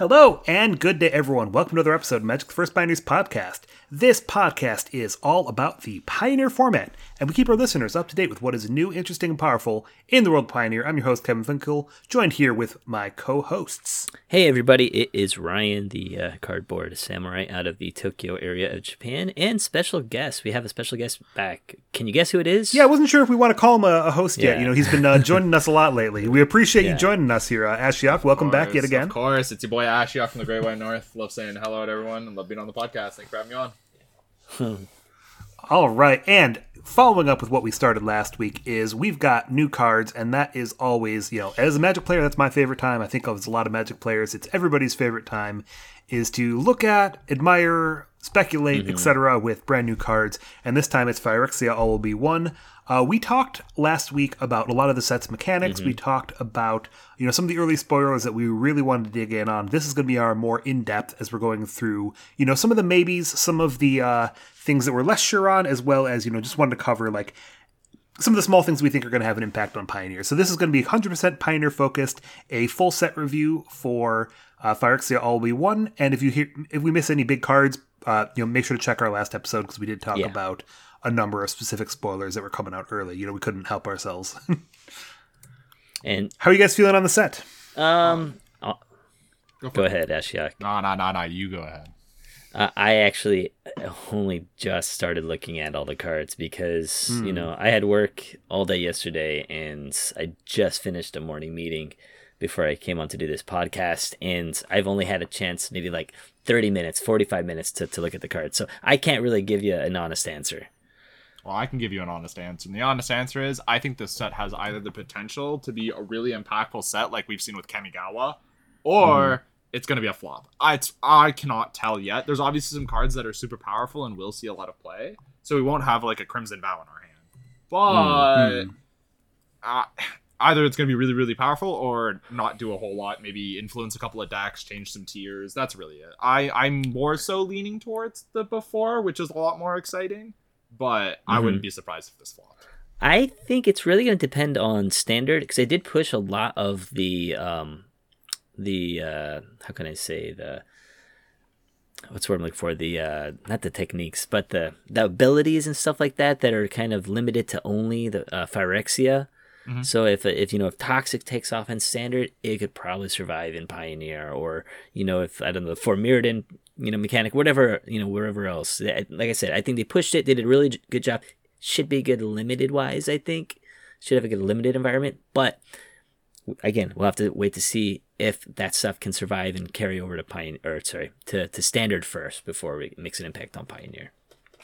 Hello and good day, everyone. Welcome to another episode of Magic the First Pioneers podcast. This podcast is all about the Pioneer format, and we keep our listeners up to date with what is new, interesting, and powerful in the world of Pioneer. I'm your host, Kevin Finkel, joined here with my co hosts. Hey, everybody, it is Ryan, the uh, cardboard samurai out of the Tokyo area of Japan, and special guest. We have a special guest back. Can you guess who it is? Yeah, I wasn't sure if we want to call him a, a host yet. You know, he's been uh, joining us a lot lately. We appreciate you joining us here, uh, Ashiok. Welcome back yet again. Of course, it's your boy Ashiok from the Great White North. Love saying hello to everyone and love being on the podcast. Thanks for having me on. All right, and following up with what we started last week is we've got new cards, and that is always, you know, as a Magic player, that's my favorite time. I think of as a lot of Magic players, it's everybody's favorite time, is to look at, admire, speculate, mm-hmm. etc. with brand new cards. And this time it's Phyrexia All Will Be One. Uh, we talked last week about a lot of the set's mechanics. We talked about you know some of the early spoilers that we really wanted to dig in on. This is going to be our more in depth as we're going through you know some of the maybes, some of the uh, things that we're less sure on, as well as you know just wanted to cover like some of the small things we think are going to have an impact on Pioneer. So this is going to be 100% Pioneer focused, a full set review for uh, Phyrexia All We One. And if you hear if we miss any big cards, uh, you know make sure to check our last episode because we did talk Yeah. about a number of specific spoilers that were coming out early. You know we couldn't help ourselves. And How are you guys feeling on the set? um, uh, Go, go ahead, Ashiok. No, no, no, no. You go ahead. Uh, I actually only just started looking at all the cards because you know I had work all day yesterday, and I just finished a morning meeting before I came on to do this podcast, and I've only had a chance, maybe like thirty minutes, forty-five minutes to, to look at the cards, so I can't really give you an honest answer. Well, I can give you an honest answer. And the honest answer is I think this set has either the potential to be a really impactful set like we've seen with Kamigawa, or it's going to be a flop. I, it's, I cannot tell yet. There's obviously some cards that are super powerful and will see a lot of play. So we won't have like a Crimson Vow in our hand. But uh, either it's going to be really, really powerful or not do a whole lot. Maybe influence a couple of decks, change some tiers. That's really it. I, I'm more so leaning towards the before, which is a lot more exciting. But I wouldn't be surprised if this flopped. I think it's really going to depend on standard because they did push a lot of the um, the uh, how can I say the what's the word I'm looking for the uh, not the techniques but the the abilities and stuff like that that are kind of limited to only the uh, Phyrexia. Mm-hmm. So if if you know if toxic takes off in standard, it could probably survive in Pioneer, or you know if I don't know for Mirrodin, you know mechanic, whatever you know wherever else. Like I said, I think they pushed it. They did a really good job. Should be good limited wise. I think should have a good limited environment, but again, we'll have to wait to see if that stuff can survive and carry over to Pioneer, or sorry, to, to standard first before it makes an impact on Pioneer.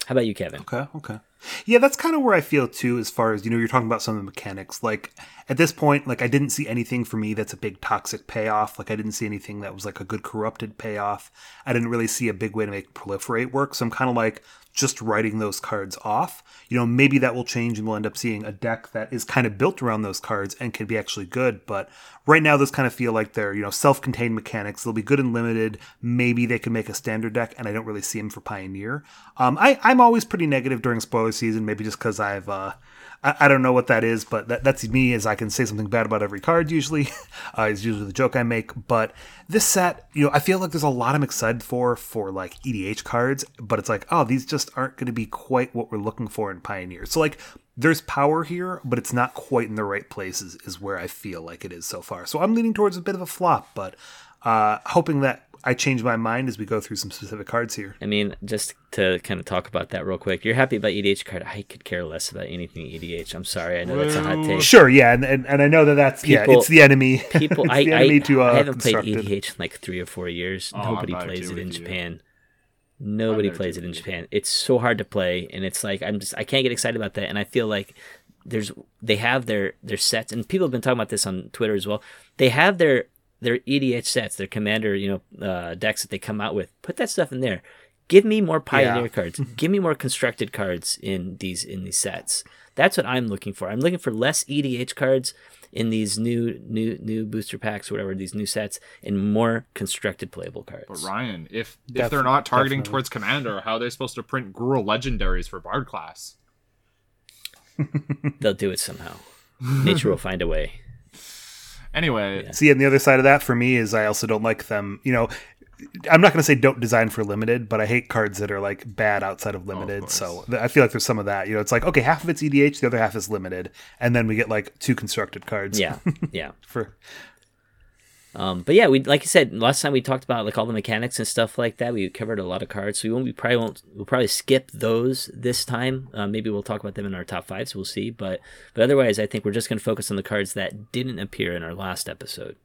How about you, Kevin? Okay, okay. Yeah, that's kind of where I feel too, as far as, you know, you're talking about some of the mechanics. Like, at this point, like, I didn't see anything for me that's a big toxic payoff. Like, I didn't see anything that was like a good corrupted payoff. I didn't really see a big way to make proliferate work. So I'm kind of like just writing those cards off. You know, maybe that will change and we'll end up seeing a deck that is kind of built around those cards and can be actually good. But right now, those kind of feel like they're, you know, self contained mechanics. They'll be good and limited. Maybe they can make a standard deck, and I don't really see them for Pioneer. Um, I, I'm always pretty negative during spoiler season, maybe just because I've. Uh, I, I don't know what that is, but that, that's me as I can say something bad about every card usually. uh, is usually the joke I make. But this set, you know, I feel like there's a lot I'm excited for for like EDH cards, but it's like, oh, these just aren't going to be quite what we're looking for in Pioneer. So like, there's power here, but it's not quite in the right places. Is where I feel like it is so far. So I'm leaning towards a bit of a flop, but uh, hoping that I change my mind as we go through some specific cards here. I mean, just to kind of talk about that real quick, you're happy about EDH card. I could care less about anything EDH. I'm sorry. I know that's a hot Well, take. Sure, yeah, and, and, and I know that that's yeah, People- it's the enemy. People, It's I, the I, to, uh, I haven't played. EDH in like three or four years. Oh, Nobody plays it in you. Japan. Nobody plays it in. Japan. It's so hard to play, and it's like I'm just I can't get excited about that. And I feel like there's they have their their sets, and people have been talking about this on Twitter as well. They have their their EDH sets, their commander, you know, uh, decks that they come out with. Put that stuff in there. Give me more pioneer Yeah. cards. Give me more constructed cards in these in these sets. That's what I'm looking for. I'm looking for less EDH cards in these new new new booster packs, whatever these new sets, and more constructed playable cards. But Ryan, if if Def- they're not targeting definitely. towards commander, how are they supposed to print Gruul legendaries for Bard class? They'll do it somehow. Nature will find a way. Anyway, See, and the other side of that for me is I also don't like them. You know, I'm not going to say don't design for limited, but I hate cards that are like bad outside of oh, limited. course. so th- I feel like there's some of that. You know, it's like okay, half of it's EDH, the other half is limited, and then we get like two constructed cards. Yeah, yeah. for Um, but yeah, we like I said last time we talked about like all the mechanics and stuff like that. We covered a lot of cards, so we won't. We probably won't. We'll probably skip those this time. Uh, maybe we'll talk about them in our top five, so we'll see. But but otherwise, I think we're just going to focus on the cards that didn't appear in our last episode.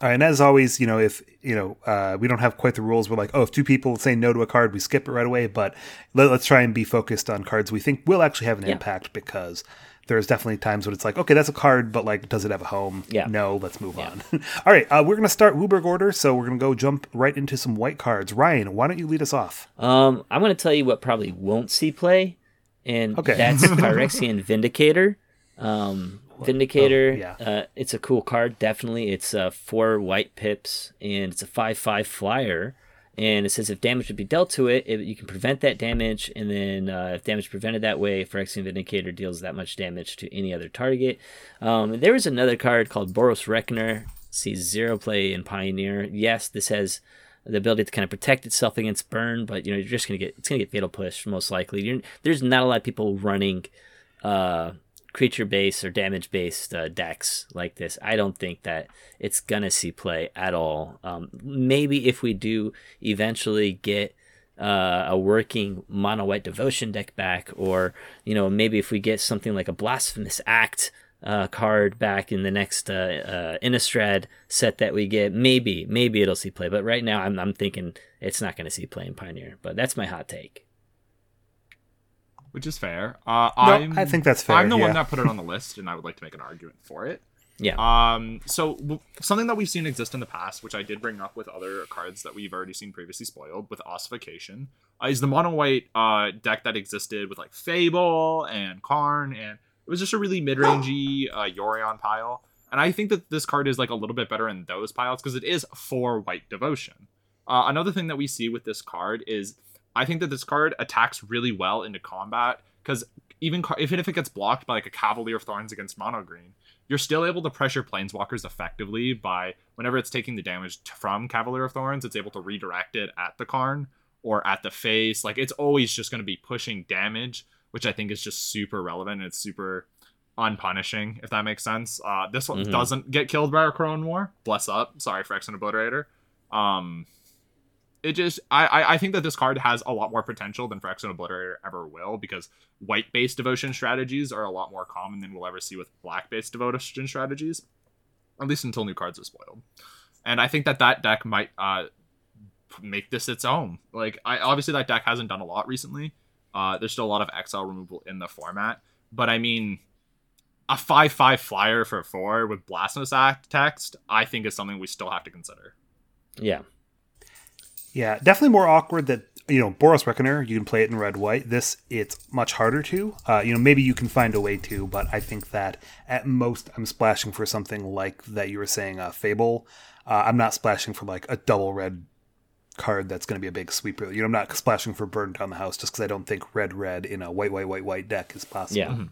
All right, and as always, you know, if you know, uh, we don't have quite the rules. We're like, oh, if two people say no to a card, we skip it right away. But let, us try and be focused on cards we think will actually have an Yeah. impact because there's definitely times when it's like, okay, that's a card, but like, does it have a home? Yeah. No, let's move on. All right, uh, we're gonna start WUBRG order, so we're gonna go jump right into some white cards. Ryan, why don't you lead us off? Um, I'm going to tell you what probably won't see play, and Okay. that's Phyrexian Vindicator. Um, Vindicator, Oh, yeah. uh, it's a cool card. Definitely, it's uh, four white pips, and it's a five-five flyer. And it says if damage would be dealt to it, it you can prevent that damage, and then uh, if damage prevented that way, Phyrexian Vindicator deals that much damage to any other target. Um, there is another card called Boros Reckoner. Sees zero play in Pioneer. Yes, this has the ability to kind of protect itself against burn, but you know you're just gonna get it's gonna get fatal push most likely. You're, there's not a lot of people running uh, creature based or damage based uh, decks like this. I don't think that it's gonna see play at all. Um, maybe if we do eventually get uh, a working mono white devotion deck back, or you know maybe if we get something like a blasphemous act uh, card back in the next uh, uh, Innistrad set that we get, maybe maybe it'll see play. But right now, I'm I'm thinking it's not going to see play in Pioneer. But that's my hot take. Which is fair. Uh, No, I'm, I think that's fair, I'm the yeah. one that put it on the list, and I would like to make an argument for it. Yeah, Um, so w- something that we've seen exist in the past, which I did bring up with other cards that we've already seen previously spoiled with ossification, uh, is the mono white uh, deck that existed with like Fable and Karn, and it was just a really mid rangey uh, Yorion pile. And I think that this card is like a little bit better in those piles because it is for white devotion. Uh, another thing that we see with this card is I think that this card attacks really well into combat because even car- even if it gets blocked by like a Cavalier of Thorns against mono green, you're still able to pressure planeswalkers effectively by whenever it's taking the damage from Cavalier of Thorns, it's able to redirect it at the Karn or at the face. Like it's always just going to be pushing damage, which I think is just super relevant and it's super unpunishing, if that makes sense. Uh, this one Mhm. doesn't get killed by a Crone War. Bless up. Sorry, Phyrexian Obliterator. Um, it just I, I think that this card has a lot more potential than Phyrexian Obliterator ever will because white based devotion strategies are a lot more common than we'll ever see with black based devotion strategies, at least until new cards are spoiled. And I think that that deck might uh make this its own. Like I obviously that deck hasn't done a lot recently. Uh, there's still a lot of exile removal in the format, but I mean. A five-five flyer for four with Blasphemous Act text, I think is something we still have to consider. yeah, Yeah, definitely more awkward that you know Boros Reckoner. You can play it in red white. This it's much harder to. Uh, you know, maybe you can find a way to, but I think that at most I'm splashing for something like that you were saying, uh, Fable. Uh, I'm not splashing for like a double red card that's going to be a big sweeper. You know, I'm not splashing for burn down the house just because I don't think red red in a white white white white deck is possible. yeah.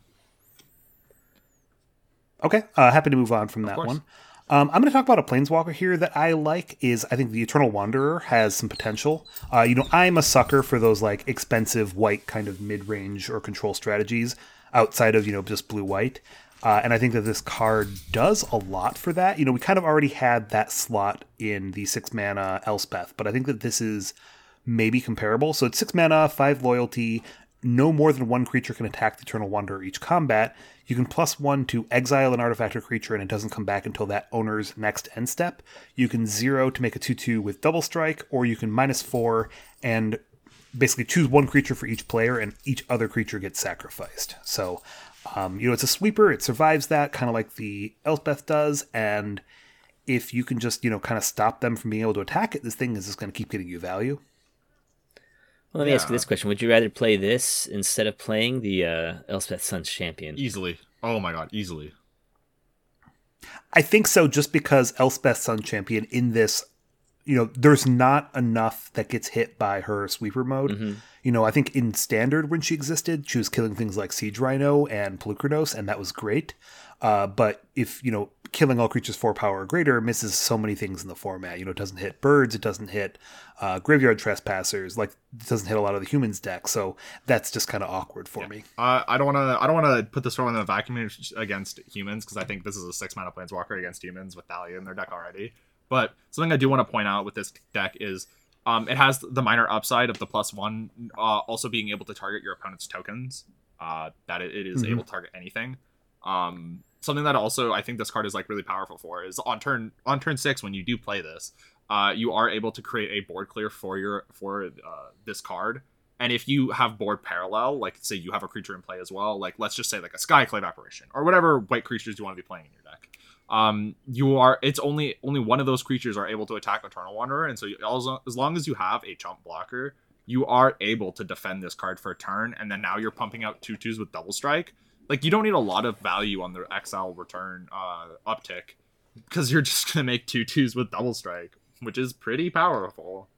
Okay, uh, happy to move on from that course. one. Um, I'm going to talk about a planeswalker here that I like. Is I think the Eternal Wanderer has some potential. Uh, you know, I'm a sucker for those like expensive white kind of mid range or control strategies outside of you know just blue white. Uh, and I think that this card does a lot for that. You know, we kind of already had that slot in the six mana Elspeth, but I think that this is maybe comparable. So it's six mana, five loyalty. No more than one creature can attack the Eternal Wanderer each combat. You can plus one to exile an artifact or creature, and it doesn't come back until that owner's next end step. You can zero to make a 2 2 with double strike, or you can minus four and basically choose one creature for each player, and each other creature gets sacrificed. So, um, you know, it's a sweeper. It survives that, kind of like the Elspeth does, and if you can just, you know, kind of stop them from being able to attack it, this thing is just going to keep getting you value. Well, let me ask you this question: Would you rather play this instead of playing the uh, Elspeth Suns champion? Easily. Oh my god, easily. I think so, just because Elspeth Sun Champion in this, you know, there's not enough that gets hit by her sweeper mode. You know, I think in standard when she existed, she was killing things like Siege Rhino and Polukranos, and that was great. Uh, but if, you know, killing all creatures four power or greater misses so many things in the format. You know, it doesn't hit birds, it doesn't hit uh, graveyard trespassers, like it doesn't hit a lot of the humans deck. So that's just kind of awkward for me. Uh, I don't want to. I don't want to put this one in the vacuum against humans because I think this is a six mana planeswalker against humans with Thalia in their deck already. But something I do want to point out with this deck is um, it has the minor upside of the plus one, uh, also being able to target your opponent's tokens. Uh, that it, is Mhm. able to target anything. Um, something that also I think this card is like really powerful for is on turn on turn six when you do play this, uh, you are able to create a board clear for your for uh, this card. And if you have board parallel, like say you have a creature in play as well, like let's just say like a Skyclave apparition or whatever white creatures you want to be playing in your deck, um, you are it's only only one of those creatures are able to attack Eternal Wanderer, and so you, as long- as long as you have a chump blocker, you are able to defend this card for a turn, and then now you're pumping out two twos with double strike. Like you don't need a lot of value on the XL return uh, uptick because you're just gonna make two twos with double strike, which is pretty powerful.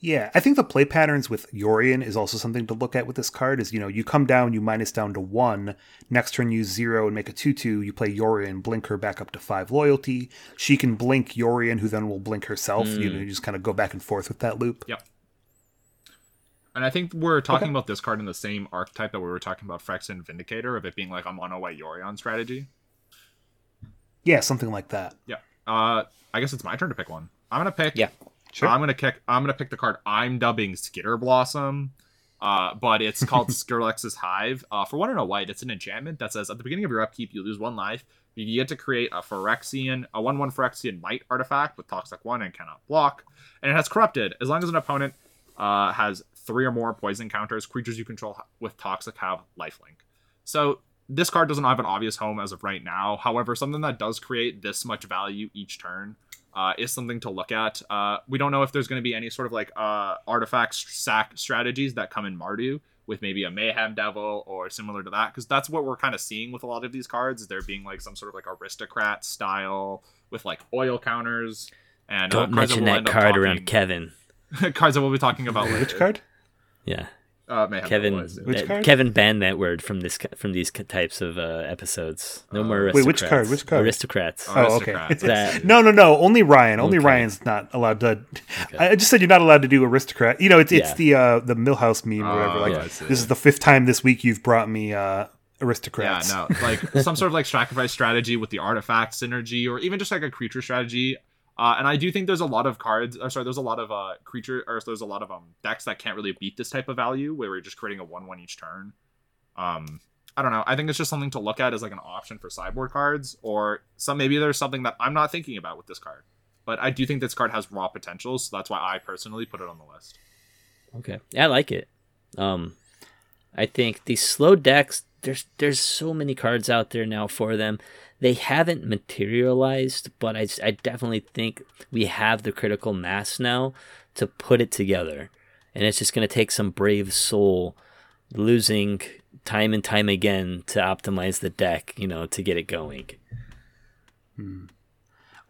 Yeah, I think the play patterns with Yorion is also something to look at with this card. Is you know you come down, you minus down to one. Next turn, use zero and make a two-two. You play Yorion, blink her back up to five loyalty. She can blink Yorion, who then will blink herself. You know, you just kind of go back and forth with that loop. Yep. And I think we're talking about this card in the same archetype that we were talking about Phyrexian Vindicator of it being like a mono white Yorion strategy. Yeah, something like that. Yeah. Uh, I guess it's my turn to pick one. I'm gonna pick. Yeah. Sure. I'm gonna kick. I'm gonna pick the card I'm dubbing Skitter Blossom. Uh, but it's called Skrelv's Hive. Uh, for one and a white, it's an enchantment that says at the beginning of your upkeep, you lose one life. You get to create a Phyrexian, a one-one Phyrexian Mite artifact with Toxic One and cannot block, and it has Corrupted. As long as an opponent uh, has three or more poison counters, creatures you control with Toxic have lifelink. So this card doesn't have an obvious home as of right now. However, something that does create this much value each turn uh, is something to look at. Uh, we don't know if there's going to be any sort of like uh, artifact sack strategies that come in Mardu with maybe a Mayhem Devil or similar to that, because that's what we're kind of seeing with a lot of these cards. Is there being like some sort of like aristocrat style with like oil counters and Don't cards mention we'll that card talking- around Kevin. cards that we'll be talking about later. Which card? Yeah, Uh, Mayhem Kevin. Devil, I assume. Which uh, card? Kevin banned that word from this from these types of uh, episodes. No more aristocrats. Wait, which card? Which card? Aristocrats. Oh, Oh, okay. That- no, no, no. Only Ryan. Only Okay. Ryan's not allowed to. Okay. I just said you're not allowed to do aristocrat. You know, it's it's Yeah. the uh, the Millhouse meme or whatever. Oh, Like I see. this is the fifth time this week you've brought me uh, Yeah, aristocrats. no, like some sort of like sacrifice strategy with the artifact synergy, or even just like a creature strategy. Uh, and I do think there's a lot of cards, or sorry, there's a lot of uh creature, or there's a lot of um decks that can't really beat this type of value, where we're just creating a one-one each turn. Um, I don't know. I think it's just something to look at as like an option for sideboard cards, or some maybe there's something that I'm not thinking about with this card. But I do think this card has raw potential, so that's why I personally put it on the list. Okay, yeah, I like it. Um, I think these slow decks. There's there's so many cards out there now for them. They haven't materialized, but I, I definitely think we have the critical mass now to put it together, and it's just gonna take some brave soul losing time and time again to optimize the deck, you know, to get it going. Hmm.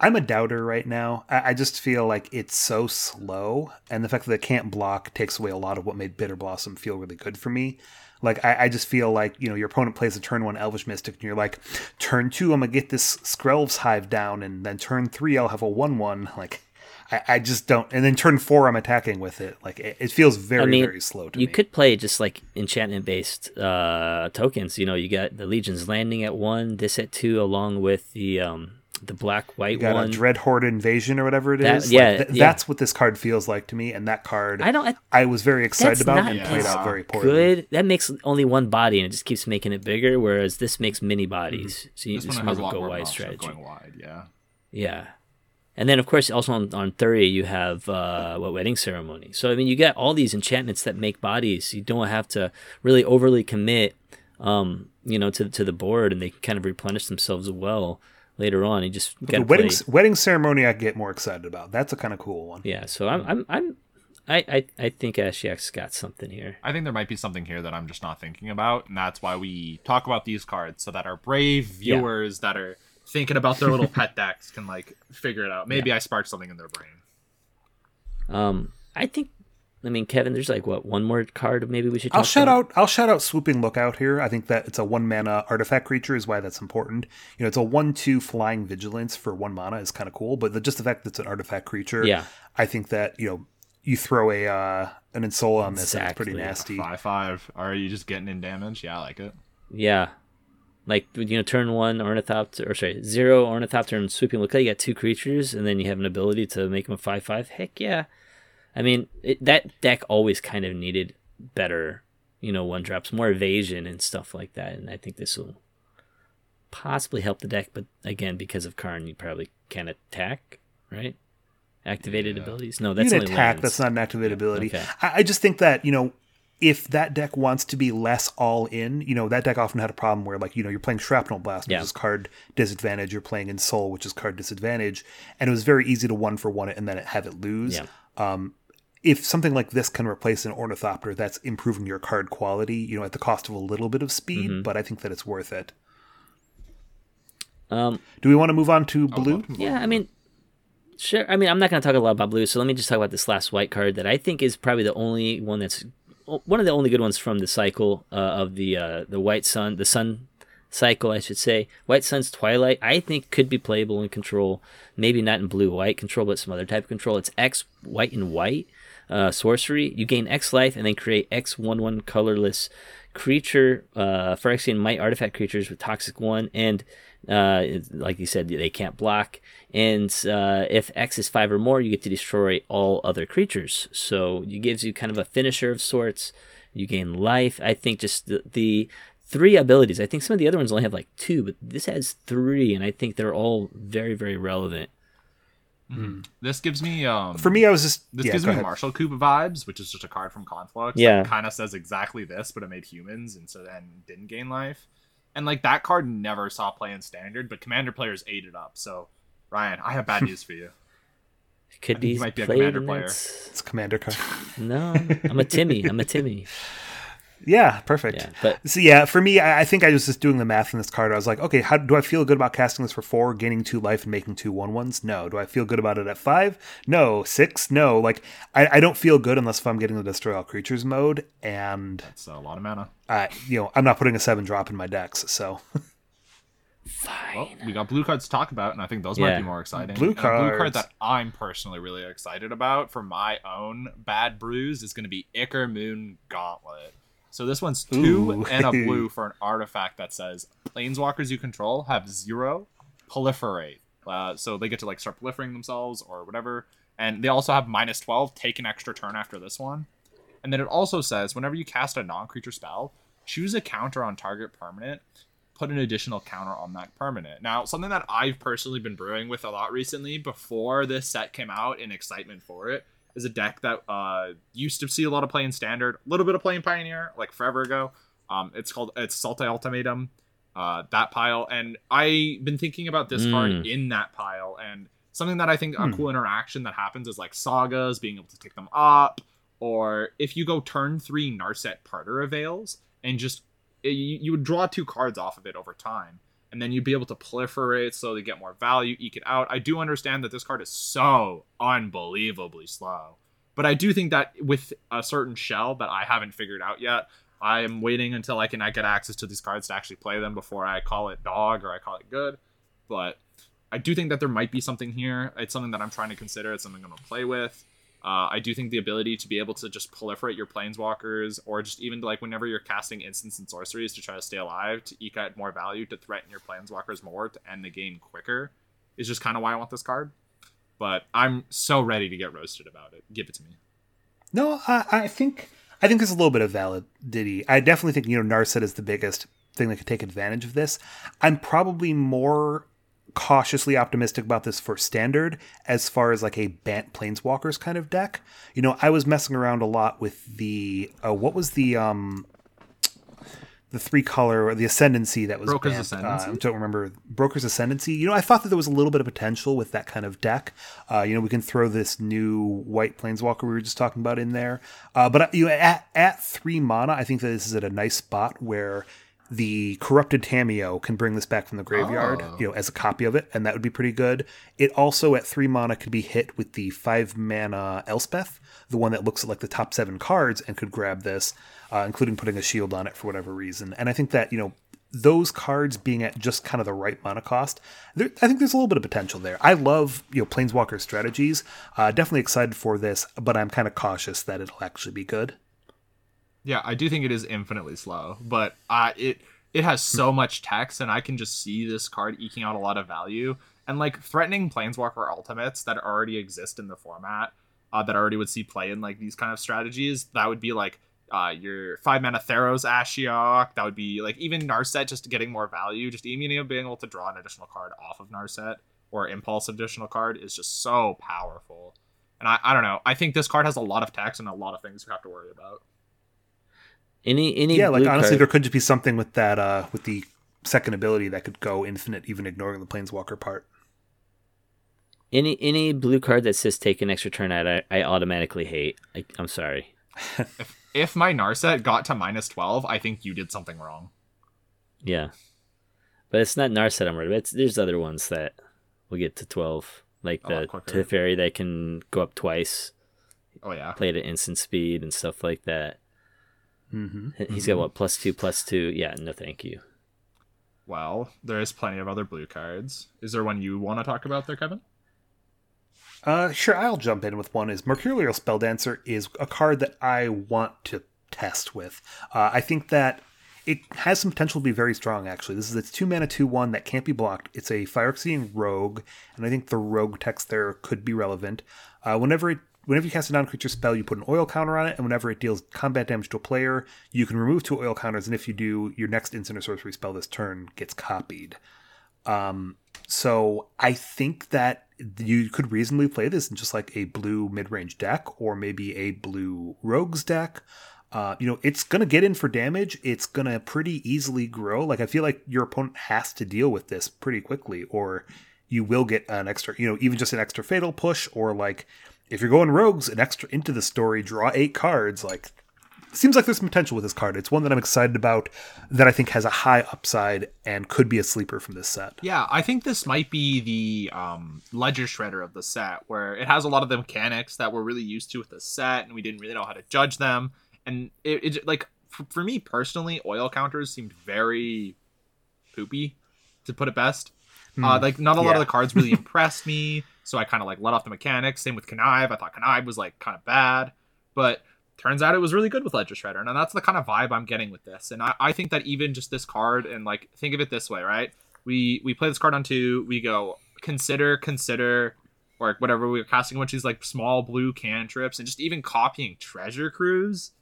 I'm a doubter right now. I, I just feel like it's so slow, and the fact that it can't block takes away a lot of what made Bitter Blossom feel really good for me. Like I, I just feel like you know your opponent plays a turn one Elvish Mystic, and you're like, turn two I'm gonna get this Skrelv's Hive down, and then turn three I'll have a one one. Like I, I just don't, and then turn four I'm attacking with it. Like it, it feels very I mean, very slow to you me. could play just like enchantment based uh, tokens. You know, you got the Legion's Landing at one, this at two, along with the um, the black white You got one. a Dreadhorde Invasion or whatever it That- is. yeah, Like, th- yeah. that's what this card feels like to me, and that card I don't. I, I was very excited about not and played out very poorly. good. That makes only one body, and it just keeps making it bigger. Whereas this makes many bodies, so you This just one has a lot go more wide strategy. going wide. Yeah. Yeah. And then, of course, also on, on 30, you have uh, what wedding ceremony. So, I mean, you get all these enchantments that make bodies. You don't have to really overly commit, um, you know, to, to the board, and they kind of replenish themselves well later on. He just The got to wedding play. wedding ceremony I get more excited about. That's a kind of cool one. Yeah. So I'm I'm I'm I I, I think Ashiok's got something here. I think there might be something here that I'm just not thinking about, and that's why we talk about these cards so that our brave Yeah. viewers that are thinking about their little pet decks can like figure it out. Maybe I sparked something in their brain. Um, I think I mean, Kevin, there's like what one more card maybe we should. I'll shout about? out. I'll shout out swooping lookout here. I think that it's a one mana artifact creature is why that's important. You know, it's a one two flying vigilance for one mana is kind of cool, but the, just the fact that it's an artifact creature, Yeah. I think that you know you throw a uh, an Insola on this, and it's pretty Exactly. nasty. Five five. Are you just getting in damage? Yeah, I like it. Yeah. Like you know, turn one ornithopter or sorry, zero ornithopter and swooping lookout. You got two creatures, and then you have an ability to make them a five five. Heck yeah! I mean, it, that deck always kind of needed better, you know, one drops, more evasion and stuff like that. And I think this will possibly help the deck. But again, because of Karn, you probably can't attack, right? Activated Yeah. abilities. No, that's only attack. lands. That's not an activated ability. Okay. I, I just think that you know if that deck wants to be less all in, you know that deck often had a problem where like you know you're playing shrapnel blast, which Yeah. is card disadvantage. You're playing Ensoul, which is card disadvantage, and it was very easy to one for one it and then have it lose. Yeah. Um, if something like this can replace an ornithopter, that's improving your card quality. You know, at the cost of a little bit of speed, Mm-hmm. but I think that it's worth it. Um, Do we want to move on to blue? Yeah. I mean, sure. I mean, I'm not going to talk a lot about blue, so let me just talk about this last white card that I think is probably the only one that's one of the only good ones from the cycle uh, of the uh, the white sun, the sun cycle, I should say. White Sun's Twilight, I think, could be playable in control. Maybe not in blue white control, but some other type of control. It's X white and white uh, sorcery. You gain X life and then create X one one colorless creature uh, Phyrexian Mite artifact creatures with toxic one and uh, like you said they can't block. And uh, if x is five or more you get to destroy all other creatures. So it gives you kind of a finisher of sorts. You gain life. I think just the, the three abilities i think some of the other ones only have like two but this has three and i think they're all very very relevant This gives me um For me, I was just This yeah, gives me ahead. Martial Coup vibes, which is just a card from Conflux. Yeah. Kind of says exactly this, but it made humans and so then didn't gain life. And like that card never saw play in standard, but commander players ate it up. So Ryan, I have bad news for you. it could I think be you might be a commander in player. that- It's commander card. no i'm a timmy i'm a timmy Yeah, perfect. yeah but So yeah, for me, I, I think I was just doing the math in this card. I was like, okay, how do I feel good about casting this for four, gaining two life, and making two one ones? No. Do I feel good about it at five? No. Six? No. Like I, I don't feel good unless if I'm getting the destroy all creatures mode, and It's a lot of mana. uh, you know I'm not putting a seven drop in my decks. So fine Well, we got blue cards to talk about, and I think those might be more exciting. Blue And a blue card that I'm personally really excited about for my own bad brews is going to be Ichormoon Gauntlet. So this one's two Ooh. and a blue for an artifact that says planeswalkers you control have zero proliferate. Uh, so they get to like start proliferating themselves or whatever. And they also have minus 12, take an extra turn after this one. And then it also says whenever you cast a non creature spell, choose a counter on target permanent, put an additional counter on that permanent. Now, something that I've personally been brewing with a lot recently before this set came out in excitement for it is a deck that uh, used to see a lot of play in standard, a little bit of play in Pioneer, like forever ago. Um, it's called it's Sultai Ultimatum, uh, that pile, and I've been thinking about this card Mm. in that pile, and something that I think Hmm. a cool interaction that happens is like sagas being able to take them up, or if you go turn three Narset Parter of Veils and just you, you would draw two cards off of it over time, and then you'd be able to proliferate slowly get more value, eke it out. I do understand that this card is so unbelievably slow, but I do think that with a certain shell that I haven't figured out yet, I am waiting until I can I get access to these cards to actually play them before I call it dog or I call it good. But I do think that there might be something here. It's something that I'm trying to consider. It's something I'm going to play with. Uh, I do think the ability to be able to just proliferate your planeswalkers, or just even like whenever you're casting instants and sorceries to try to stay alive, to eke out more value, to threaten your planeswalkers more, to end the game quicker, is just kind of why I want this card. But I'm so ready to get roasted about it. Give it to me. no, I, I think I think there's a little bit of validity. I definitely think you know Narset is the biggest thing that could take advantage of this. I'm probably more cautiously optimistic about this for standard as far as like a Bant Planeswalkers kind of deck. You know, I was messing around a lot with the uh, what was the um the three color or the ascendancy that was Broker's banned. Ascendancy? Uh, I don't remember Broker's Ascendancy. You know, I thought that there was a little bit of potential with that kind of deck. Uh, you know, we can throw this new white planeswalker we were just talking about in there. Uh, but uh, you know, at at three mana, I think that this is at a nice spot where the corrupted Tamiyo can bring this back from the graveyard, Oh. you know, as a copy of it, and that would be pretty good. It also at three mana could be hit with the five mana Elspeth, the one that looks at like the top seven cards and could grab this, uh, including putting a shield on it for whatever reason. And I think that you know those cards being at just kind of the right mana cost, there, I think there's a little bit of potential there. I love you know Planeswalker strategies. Uh, definitely excited for this, but I'm kind of cautious that it'll actually be good. Yeah, I do think it is infinitely slow, but uh, it it has so much text, and I can just see this card eking out a lot of value. And like threatening Planeswalker ultimates that already exist in the format, uh, that already would see play in like these kind of strategies, that would be like uh, your five mana Theros Ashiok. That would be like even Narset just getting more value. Just even you know, being able to draw an additional card off of Narset or Impulse additional card is just so powerful. And I, I don't know. I think this card has a lot of text and a lot of things you have to worry about. Any any yeah, like honestly, card- there could just be something with that uh with the second ability that could go infinite, even ignoring the planeswalker part. any any blue card that says take an extra turn out, I, I automatically hate. I, I'm sorry. if if my Narset got to minus twelve, I think you did something wrong. Yeah, but it's not Narset I'm worried about. It's, there's other ones that will get to twelve, like A lot the quicker. Teferi that can go up twice, Oh yeah. play it at instant speed and stuff like that. Mm-hmm. He's got what plus two plus two. Yeah, no, thank you. Well, there is plenty of other blue cards. Is there one you want to talk about there, Kevin? Uh, sure, I'll jump in with one. Is Mercurial Spelldancer is a card that I want to test with. Uh, I think that it has some potential to be very strong. Actually, this is its two mana two one that can't be blocked. It's a Phyrexian Rogue, and I think the Rogue text there could be relevant. Uh, whenever it Whenever you cast a non-creature spell, you put an oil counter on it, and whenever it deals combat damage to a player, you can remove two oil counters, and if you do, your next instant or sorcery spell this turn gets copied. Um, so I think that you could reasonably play this in just like a blue mid-range deck, or maybe a blue rogues deck. Uh, you know, it's gonna get in for damage. It's gonna pretty easily grow. Like I feel like your opponent has to deal with this pretty quickly, or you will get an extra. You know, even just an extra fatal push, or like if you're going rogues, an extra into the story, draw eight cards. Like seems like there's some potential with this card. It's one that I'm excited about that I think has a high upside and could be a sleeper from this set. Yeah, I think this might be the um, ledger shredder of the set, where it has a lot of the mechanics that we're really used to with the set, and we didn't really know how to judge them. And it, it like for, for me personally, oil counters seemed very poopy, to put it best. Uh, like not a lot of the cards really impressed me, so I kind of like let off the mechanics. Same with Connive, I thought Connive was like kind of bad, but turns out it was really good with Ledger Shredder, and that's the kind of vibe I'm getting with this. And I, I think that even just this card, and like think of it this way, right? We we play this card on two, we go consider, consider, or whatever we were casting a bunch of these like small blue cantrips, and just even copying Treasure Cruise.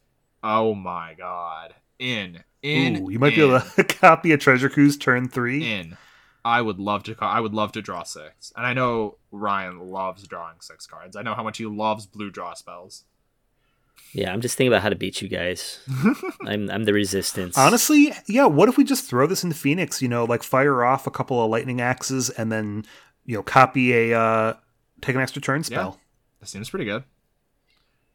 Oh my god, in in Ooh, you might be able to copy a Treasure Cruise turn three. in. I would love to. I would love to draw six, and I know Ryan loves drawing six cards. I know how much he loves blue draw spells. Yeah, I'm just thinking about how to beat you guys. I'm I'm the resistance. Honestly, yeah. What if we just throw this into Phoenix? You know, like fire off a couple of lightning axes and then you know copy a uh, take an extra turn spell. That seems pretty good.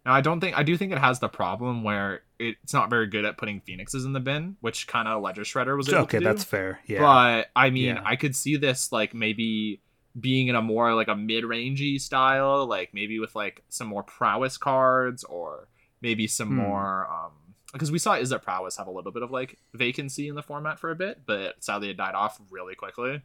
Now, I don't think I do think it has the problem where it's not very good at putting phoenixes in the bin, which kind of Ledger Shredder was able Okay, to do. that's fair. Yeah. But I mean, Yeah. I could see this like maybe being in a more like a mid-rangey style, like maybe with like some more prowess cards or maybe some Hmm. more um because we saw Is It Prowess have a little bit of like vacancy in the format for a bit, but sadly it died off really quickly.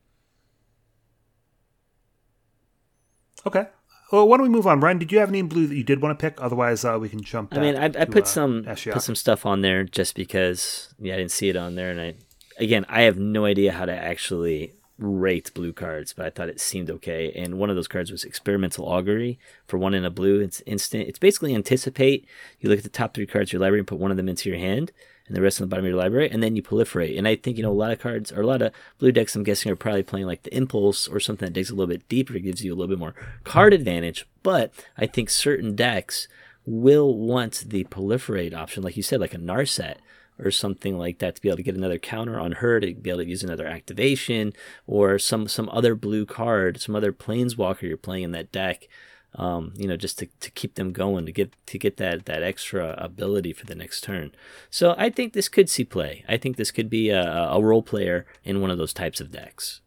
okay. Well, why don't we move on? Ryan, did you have any in blue that you did want to pick? Otherwise, uh, we can jump. I mean, I, I to, put uh, some Ashiok. put some stuff on there just because yeah, I didn't see it on there, and I again I have no idea how to actually rate blue cards, but I thought it seemed okay. And one of those cards was experimental augury for one in a blue. It's instant. It's basically anticipate. You look at the top three cards of your library and put one of them into your hand, and the rest on the bottom of your library, and then you proliferate. And I think you know a lot of cards or a lot of blue decks. I'm guessing are probably playing like the impulse or something that digs a little bit deeper, gives you a little bit more card hmm. advantage. But I think certain decks will want the proliferate option, like you said, like a Narset or something like that, to be able to get another counter on her, to be able to use another activation, or some some other blue card, some other planeswalker you're playing in that deck. Um, you know, just to, to keep them going, to get to get that that extra ability for the next turn. So I think this could see play. I think this could be a, a role player in one of those types of decks.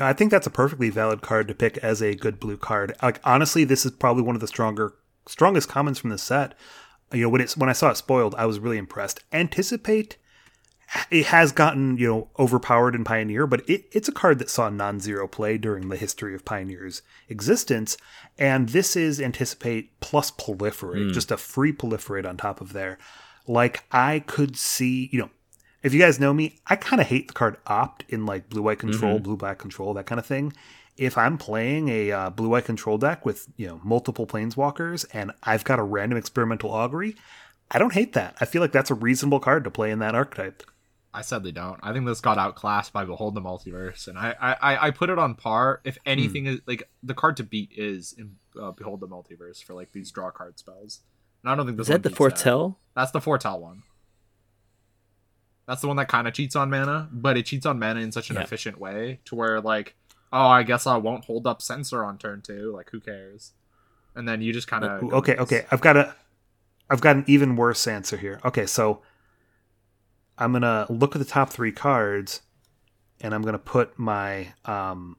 I think that's a perfectly valid card to pick as a good blue card. Like honestly, this is probably one of the stronger strongest commons from the set. You know, when it's when I saw it spoiled, I was really impressed. Anticipate it has gotten, you know, overpowered in Pioneer, but it, it's a card that saw non-zero play during the history of Pioneer's existence. And this is Anticipate plus Proliferate, mm. just a free Proliferate on top of there. Like I could see, you know, if you guys know me, I kind of hate the card opt in like blue white control, mm-hmm. blue black control, that kind of thing. If I'm playing a uh, blue white control deck with you know multiple planeswalkers and I've got a random experimental augury, I don't hate that. I feel like that's a reasonable card to play in that archetype. I sadly don't. I think this got outclassed by Behold the Multiverse, and I I, I put it on par. If anything mm. is like the card to beat is in, uh, Behold the Multiverse for like these draw card spells. And I don't think this is that the foretell. That. That's the foretell one. That's the one that kind of cheats on mana, but it cheats on mana in such an yeah. efficient way to where like, oh, I guess I won't hold up censor on turn two. Like, who cares? And then you just kind of okay, okay. I've got a, I've got an even worse answer here. Okay, so I'm gonna look at the top three cards, and I'm gonna put my um,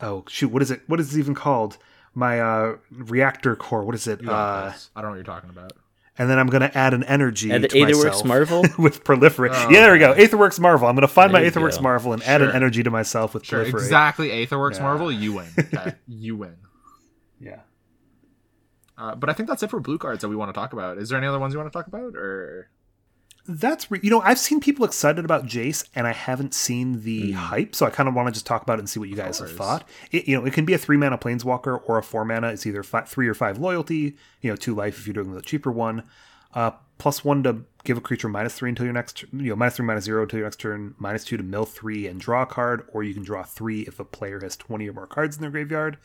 oh shoot, what is it? What is it even called? My uh reactor core. What is it? Uh, I don't know what you're talking about and then I'm going to add an energy and to Aetherworks Marvel with proliferate. Oh, yeah, there we go. Aetherworks Marvel. I'm going to find there my Aetherworks go. Marvel and sure. add an energy to myself with sure, proliferate. Exactly, Aetherworks yeah. Marvel. You win. Okay. you win. Yeah. Uh, but I think that's it for blue cards that we want to talk about. Is there any other ones you want to talk about, or that's re- you know I've seen people excited about Jace and I haven't seen the mm. hype, so I kind of want to just talk about it and see what you guys have thought. It, you know, it can be a three mana planeswalker or a four mana. It's either five, three or five loyalty. You know, two life if you're doing the cheaper one. Uh, plus one to give a creature minus three until your next you know minus three minus zero until your next turn. Minus two to mill three and draw a card, or you can draw three if a player has twenty or more cards in their graveyard.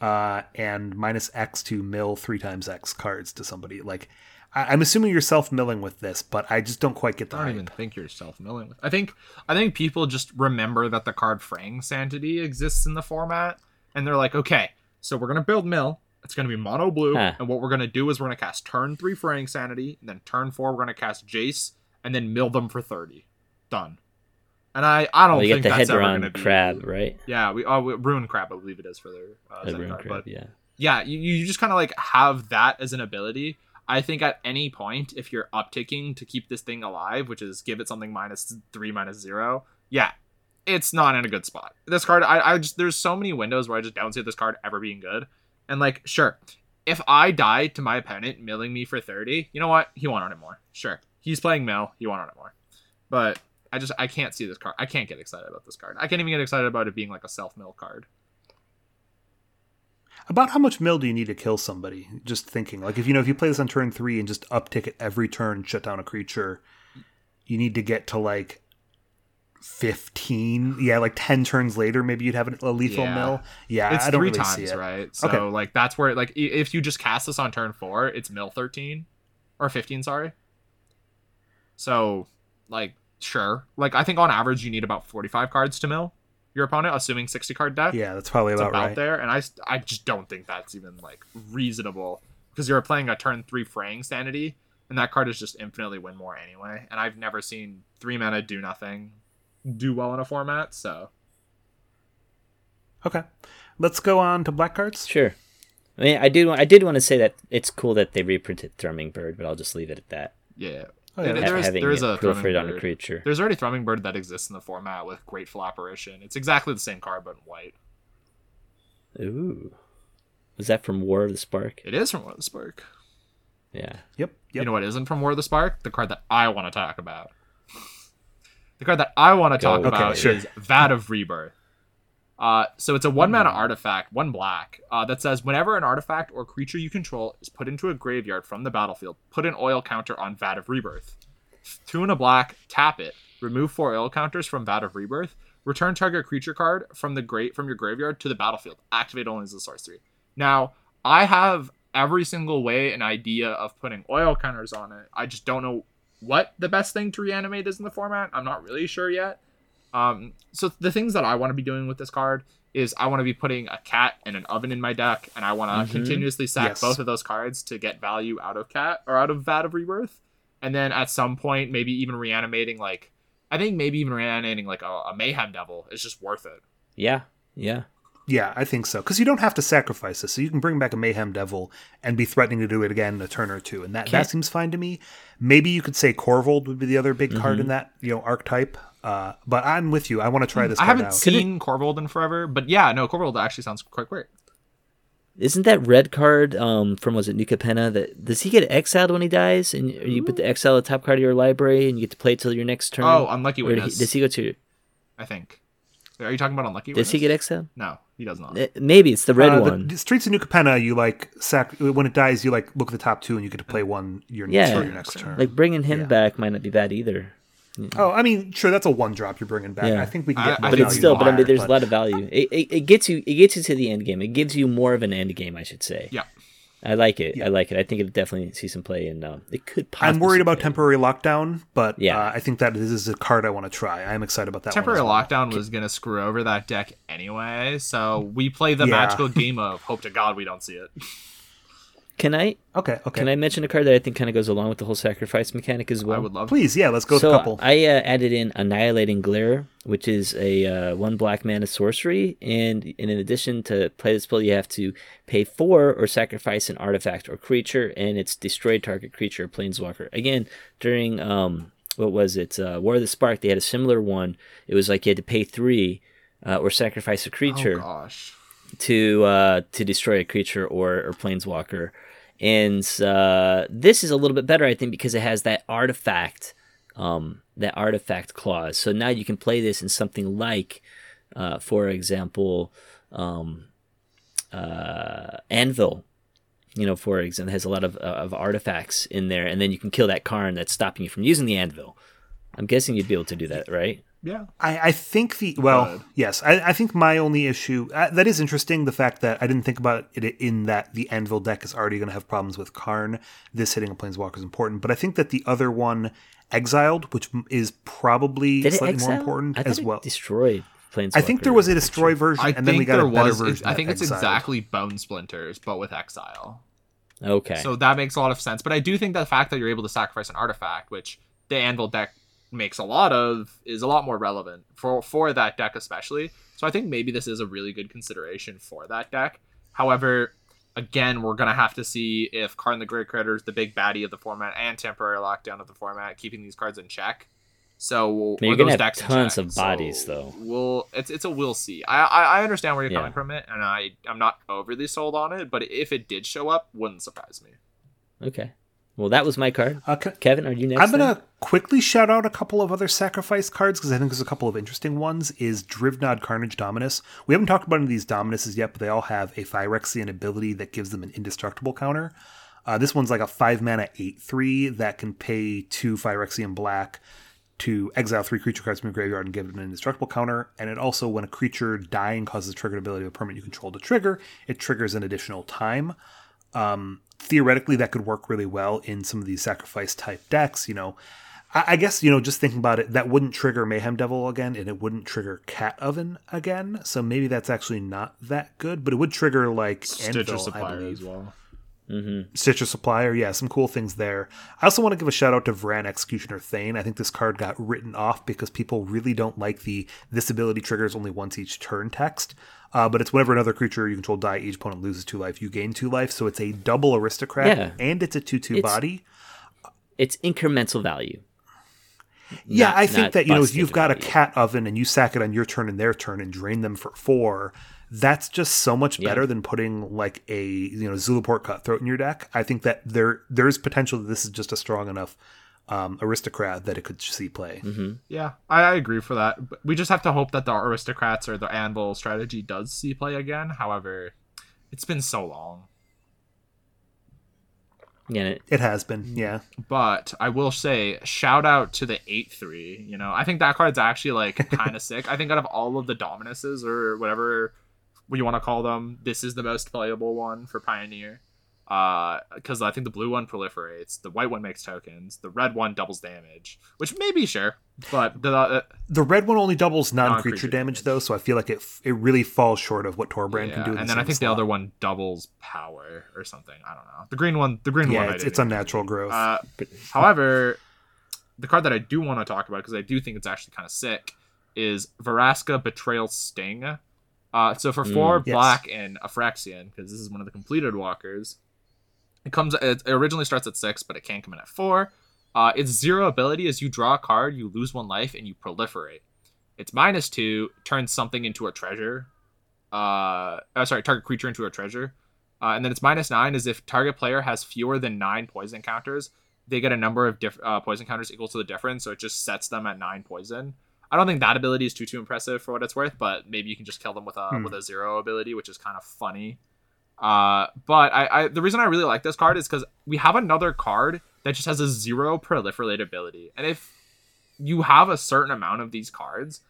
Uh, and minus X to mill three times X cards to somebody like I, am assuming you're self milling with this, but I just don't quite get the. I don't hype. even think you're self milling. With. I think I think people just remember that the card Fraying Sanity exists in the format, and they're like, okay, so we're gonna build mill. It's gonna be mono blue, huh. and what we're gonna do is we're gonna cast turn three Fraying Sanity, and then turn four we're gonna cast Jace, and then mill them for thirty. Done. And I, I don't well, think that's ever going to be crab, right? Yeah, we oh ruin crab, I believe it is for their uh, the crab, but yeah, yeah, you, you just kind of like have that as an ability I think at any point, if you're upticking to keep this thing alive, which is give it something minus three, minus zero, yeah, it's not in a good spot. This card, I, I just there's so many windows where I just don't see this card ever being good. And like, sure, if I die to my opponent milling me for 30, you know what? He won't on it more. Sure. He's playing mill, he won't on it more. But I just I can't see this card. I can't get excited about this card. I can't even get excited about it being like a self mill card. About how much mill do you need to kill somebody? Just thinking, like if you know if you play this on turn three and just uptick it every turn, shut down a creature, you need to get to like 15 yeah like 10 turns later maybe you'd have a lethal yeah. mill. Yeah it's I don't three really times right? So okay. like that's where like if you just cast this on turn four it's mill 13 or 15 sorry? So like sure. Like i think on average you need about 45 cards to mill your opponent, assuming 60 card deck. Yeah, that's probably about, about right. there. And I, I just don't think that's even like reasonable because you're playing a turn three fraying sanity, and that card is just infinitely win more anyway. And I've never seen three mana do nothing do well in a format. So, okay, let's go on to black cards. Sure. I mean, I do. I did want to say that it's cool that they reprinted Thrummingbird, but I'll just leave it at that. Yeah, Oh, yeah, there's, there's a thrumming on a creature. There's already Thrummingbird that exists in the format with grateful apparition. It's exactly the same card but in white. Ooh, is that from War of the Spark? It is from War of the Spark. Yeah. Yep. yep. You know what isn't from War of the Spark? The card that I want to talk about. the card that I want to talk Go. about okay, sure. is Vat of Rebirth. Uh, so it's a one mana artifact, one black, uh, that says whenever an artifact or creature you control is put into a graveyard from the battlefield, put an oil counter on Vat of Rebirth. Two and a black, tap it, remove four oil counters from Vat of Rebirth, return target creature card from the great from your graveyard to the battlefield. Activate only as a sorcery. Now, I have every single way an idea of putting oil counters on it. I just don't know what the best thing to reanimate is in the format. I'm not really sure yet. Um, so the things that I want to be doing with this card is I want to be putting a cat and an oven in my deck, and I want to Mhm. continuously sack Yes. both of those cards to get value out of cat or out of Vat of Rebirth, and then at some point maybe even reanimating like I think maybe even reanimating like a, a Mayhem Devil is just worth it. Yeah, yeah. Yeah, I think so. Because you don't have to sacrifice this, so you can bring back a Mayhem Devil and be threatening to do it again in a turn or two, and that, Can't- that seems fine to me. Maybe you could say Korvold would be the other big card Mm-hmm. in that you know archetype. Uh, but I'm with you. I want to try this. I haven't out. seen Korvold in forever, but yeah, no, Korvold actually sounds quite great. Isn't that red card um, from was it New Capenna that does he get exiled when he dies and you put the exile at the top card of your library and you get to play it till your next turn? Oh, Unlucky Or did he- Witness. does he go to? I think. Are you talking about Unlucky Does he get exiled? No, he does not. Eh, Maybe it's the red Uh, one. The Streets of New Capenna, you like sac when it dies, you like look at the top two, and you get to play one your Yeah. for your next turn. like bringing him Yeah. back might not be bad either. Oh, I mean, sure, that's a one drop you're bringing back. Yeah. I think we can get. I more But think it's value still, but I mean, there's but- a lot of value. It, it, it gets you, it gets you to the end game. It gives you more of an end game, I should say. yeah. I like it. I like it. I think it'll definitely see some play, and um, it could. I'm worried about play. temporary lockdown, but Yeah. uh, I think that this is a card I want to try. I'm excited about that. Temporary one well. lockdown was gonna screw over that deck anyway, so we play the Yeah. magical game of hope to God we don't see it. Can I? Okay, okay. Can I mention a card that I think kind of goes along with the whole sacrifice mechanic as well? I would love. Please, yeah, let's go with so a couple. I uh, added in Annihilating Glare, which is a uh, one black mana sorcery, and, and in addition to play this spell, you have to pay four or sacrifice an artifact or creature, and it's destroy target creature or planeswalker. Again, during um, what was it, uh, War of the Spark, they had a similar one. It was like you had to pay three uh, or sacrifice a Oh creature gosh. to uh, to destroy a creature or or planeswalker. And uh, this is a little bit better, I think, because it has that artifact, um, that artifact clause. So now you can play this in something like, uh, for example, um, uh, Anvil. You know, for example, has a lot of uh, of artifacts in there, and then you can kill that Karn that's stopping you from using the Anvil. I'm guessing you'd be able to do that, right? Yeah. I, I think the well, Good. yes, I, I think my only issue uh, that is interesting. The fact that I didn't think about it in that the Anvil deck is already going to have problems with Karn. This hitting a Planeswalker is important, but I think that the other one, Exiled, which is probably Did slightly exile? more important I as it well. destroyed planeswalker. I think there was a destroy version, I and then we think got there a better was. version. I think it's Exiled. exactly Bone Splinters, but with Exile. Okay. So that makes a lot of sense. But I do think that the fact that you're able to sacrifice an artifact, which the Anvil deck makes a lot of, is a lot more relevant for for that deck especially. So I think maybe this is a really good consideration for that deck. However, again, we're gonna have to see if Karn the Great Creator is the big baddie of the format and temporary lockdown of the format, keeping these cards in check. So you're gonna have tons check. of bodies, So though. We'll it's it's a we'll see. I I, I understand where you're Yeah. coming from it, and I I'm not overly sold on it. But if it did show up, wouldn't surprise me. Okay. Well, that was my card. Uh, can- Kevin, are you next? I'm gonna quickly shout out a couple of other sacrifice cards because I think there's a couple of interesting ones. Is Drivnod Carnage Dominus? We haven't talked about any of these Dominuses yet, but they all have a Phyrexian ability that gives them an indestructible counter. Uh, this one's like a five mana eight three that can pay two Phyrexian black to exile three creature cards from your graveyard and give it an indestructible counter. And it also, when a creature dying causes a triggered ability of a permanent you control to trigger, it triggers an additional time um, theoretically that could work really well in some of these sacrifice type decks. You know, I, I guess you know just thinking about it, that wouldn't trigger Mayhem Devil again, and it wouldn't trigger Cat Oven again. So maybe that's actually not that good, but it would trigger like Stitcher Anvil, I Supplier believe. as well. Stitcher Supplier, yeah, some cool things there. I also want to give a shout out to Vraan Executioner Thane. I think this card got written off because people really don't like the this ability triggers only once each turn text. Uh, but it's whenever another creature you control die, each opponent loses two life, you gain two life. So it's a double aristocrat Yeah. and it's a two two It's- body. It's incremental value. Yeah, not- I think that you know if you've got a cat oven and you sack it on your turn and their turn and drain them for four, that's just so much better than putting like a you know Zulaport cutthroat in your deck. I think that there there is potential that this is just a strong enough um, aristocrat that it could see play. Mm-hmm. Yeah, I, I agree for that. But we just have to hope that the aristocrats or the anvil strategy does see play again. However, it's been so long. Yeah, it- It has been, yeah. But I will say, shout out to the eight three. You know, I think that card's actually like kind of sick. I think out of all of the dominuses or whatever you want to call them, this is the most playable one for Pioneer. Because I think the blue one proliferates, the white one makes tokens, the red one doubles damage, which may be sure, but the uh, The red one only doubles non-creature, Non-creature damage, damage. though, so I feel like it f- it really falls short of what Torbran can do. in and the then I same think the other one doubles power or something. I don't know. The green one, the green one, yeah, I it's, didn't it's even- unnatural growth. Uh, however, the card that I do want to talk about because I do think it's actually kind of sick is Vraska Betrayal Sting. Uh, so for four Mm, yes. black and a Phyrexian, because this is one of the completed walkers, it comes. It originally starts at six, but it can come in at four. Uh, its zero ability is you draw a card, you lose one life, and you proliferate. Its minus two turns something into a treasure. Uh, oh, sorry, target creature into a treasure. Uh, and then its minus nine is if target player has fewer than nine poison counters, they get a number of diff- uh, poison counters equal to the difference, so it just sets them at nine poison. I don't think that ability is too too impressive for what it's worth, but maybe you can just kill them with a Hmm. with a zero ability, which is kind of funny. Uh, but I, I the reason I really like this card is because we have another card that just has a zero proliferate ability, and if you have a certain amount of these cards,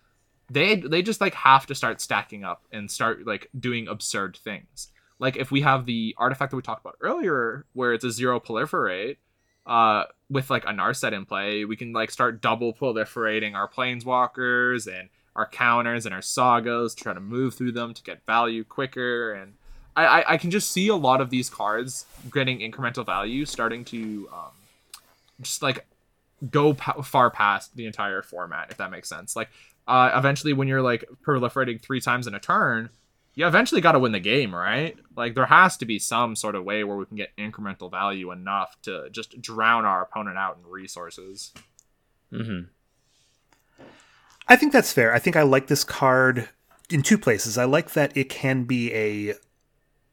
they they just like have to start stacking up and start like doing absurd things. Like if we have the artifact that we talked about earlier, where it's a zero proliferate, uh, with like a Narset in play, we can like start double proliferating our planeswalkers and our counters and our sagas, try to move through them to get value quicker. And I, I, I can just see a lot of these cards getting incremental value, starting to um, just like go pa- far past the entire format, if that makes sense. Like uh, eventually, when you're like proliferating three times in a turn, you eventually got to win the game, right? Like there has to be some sort of way where we can get incremental value enough to just drown our opponent out in resources. Mm-hmm. I think that's fair. I think I like this card in two places. I like that it can be a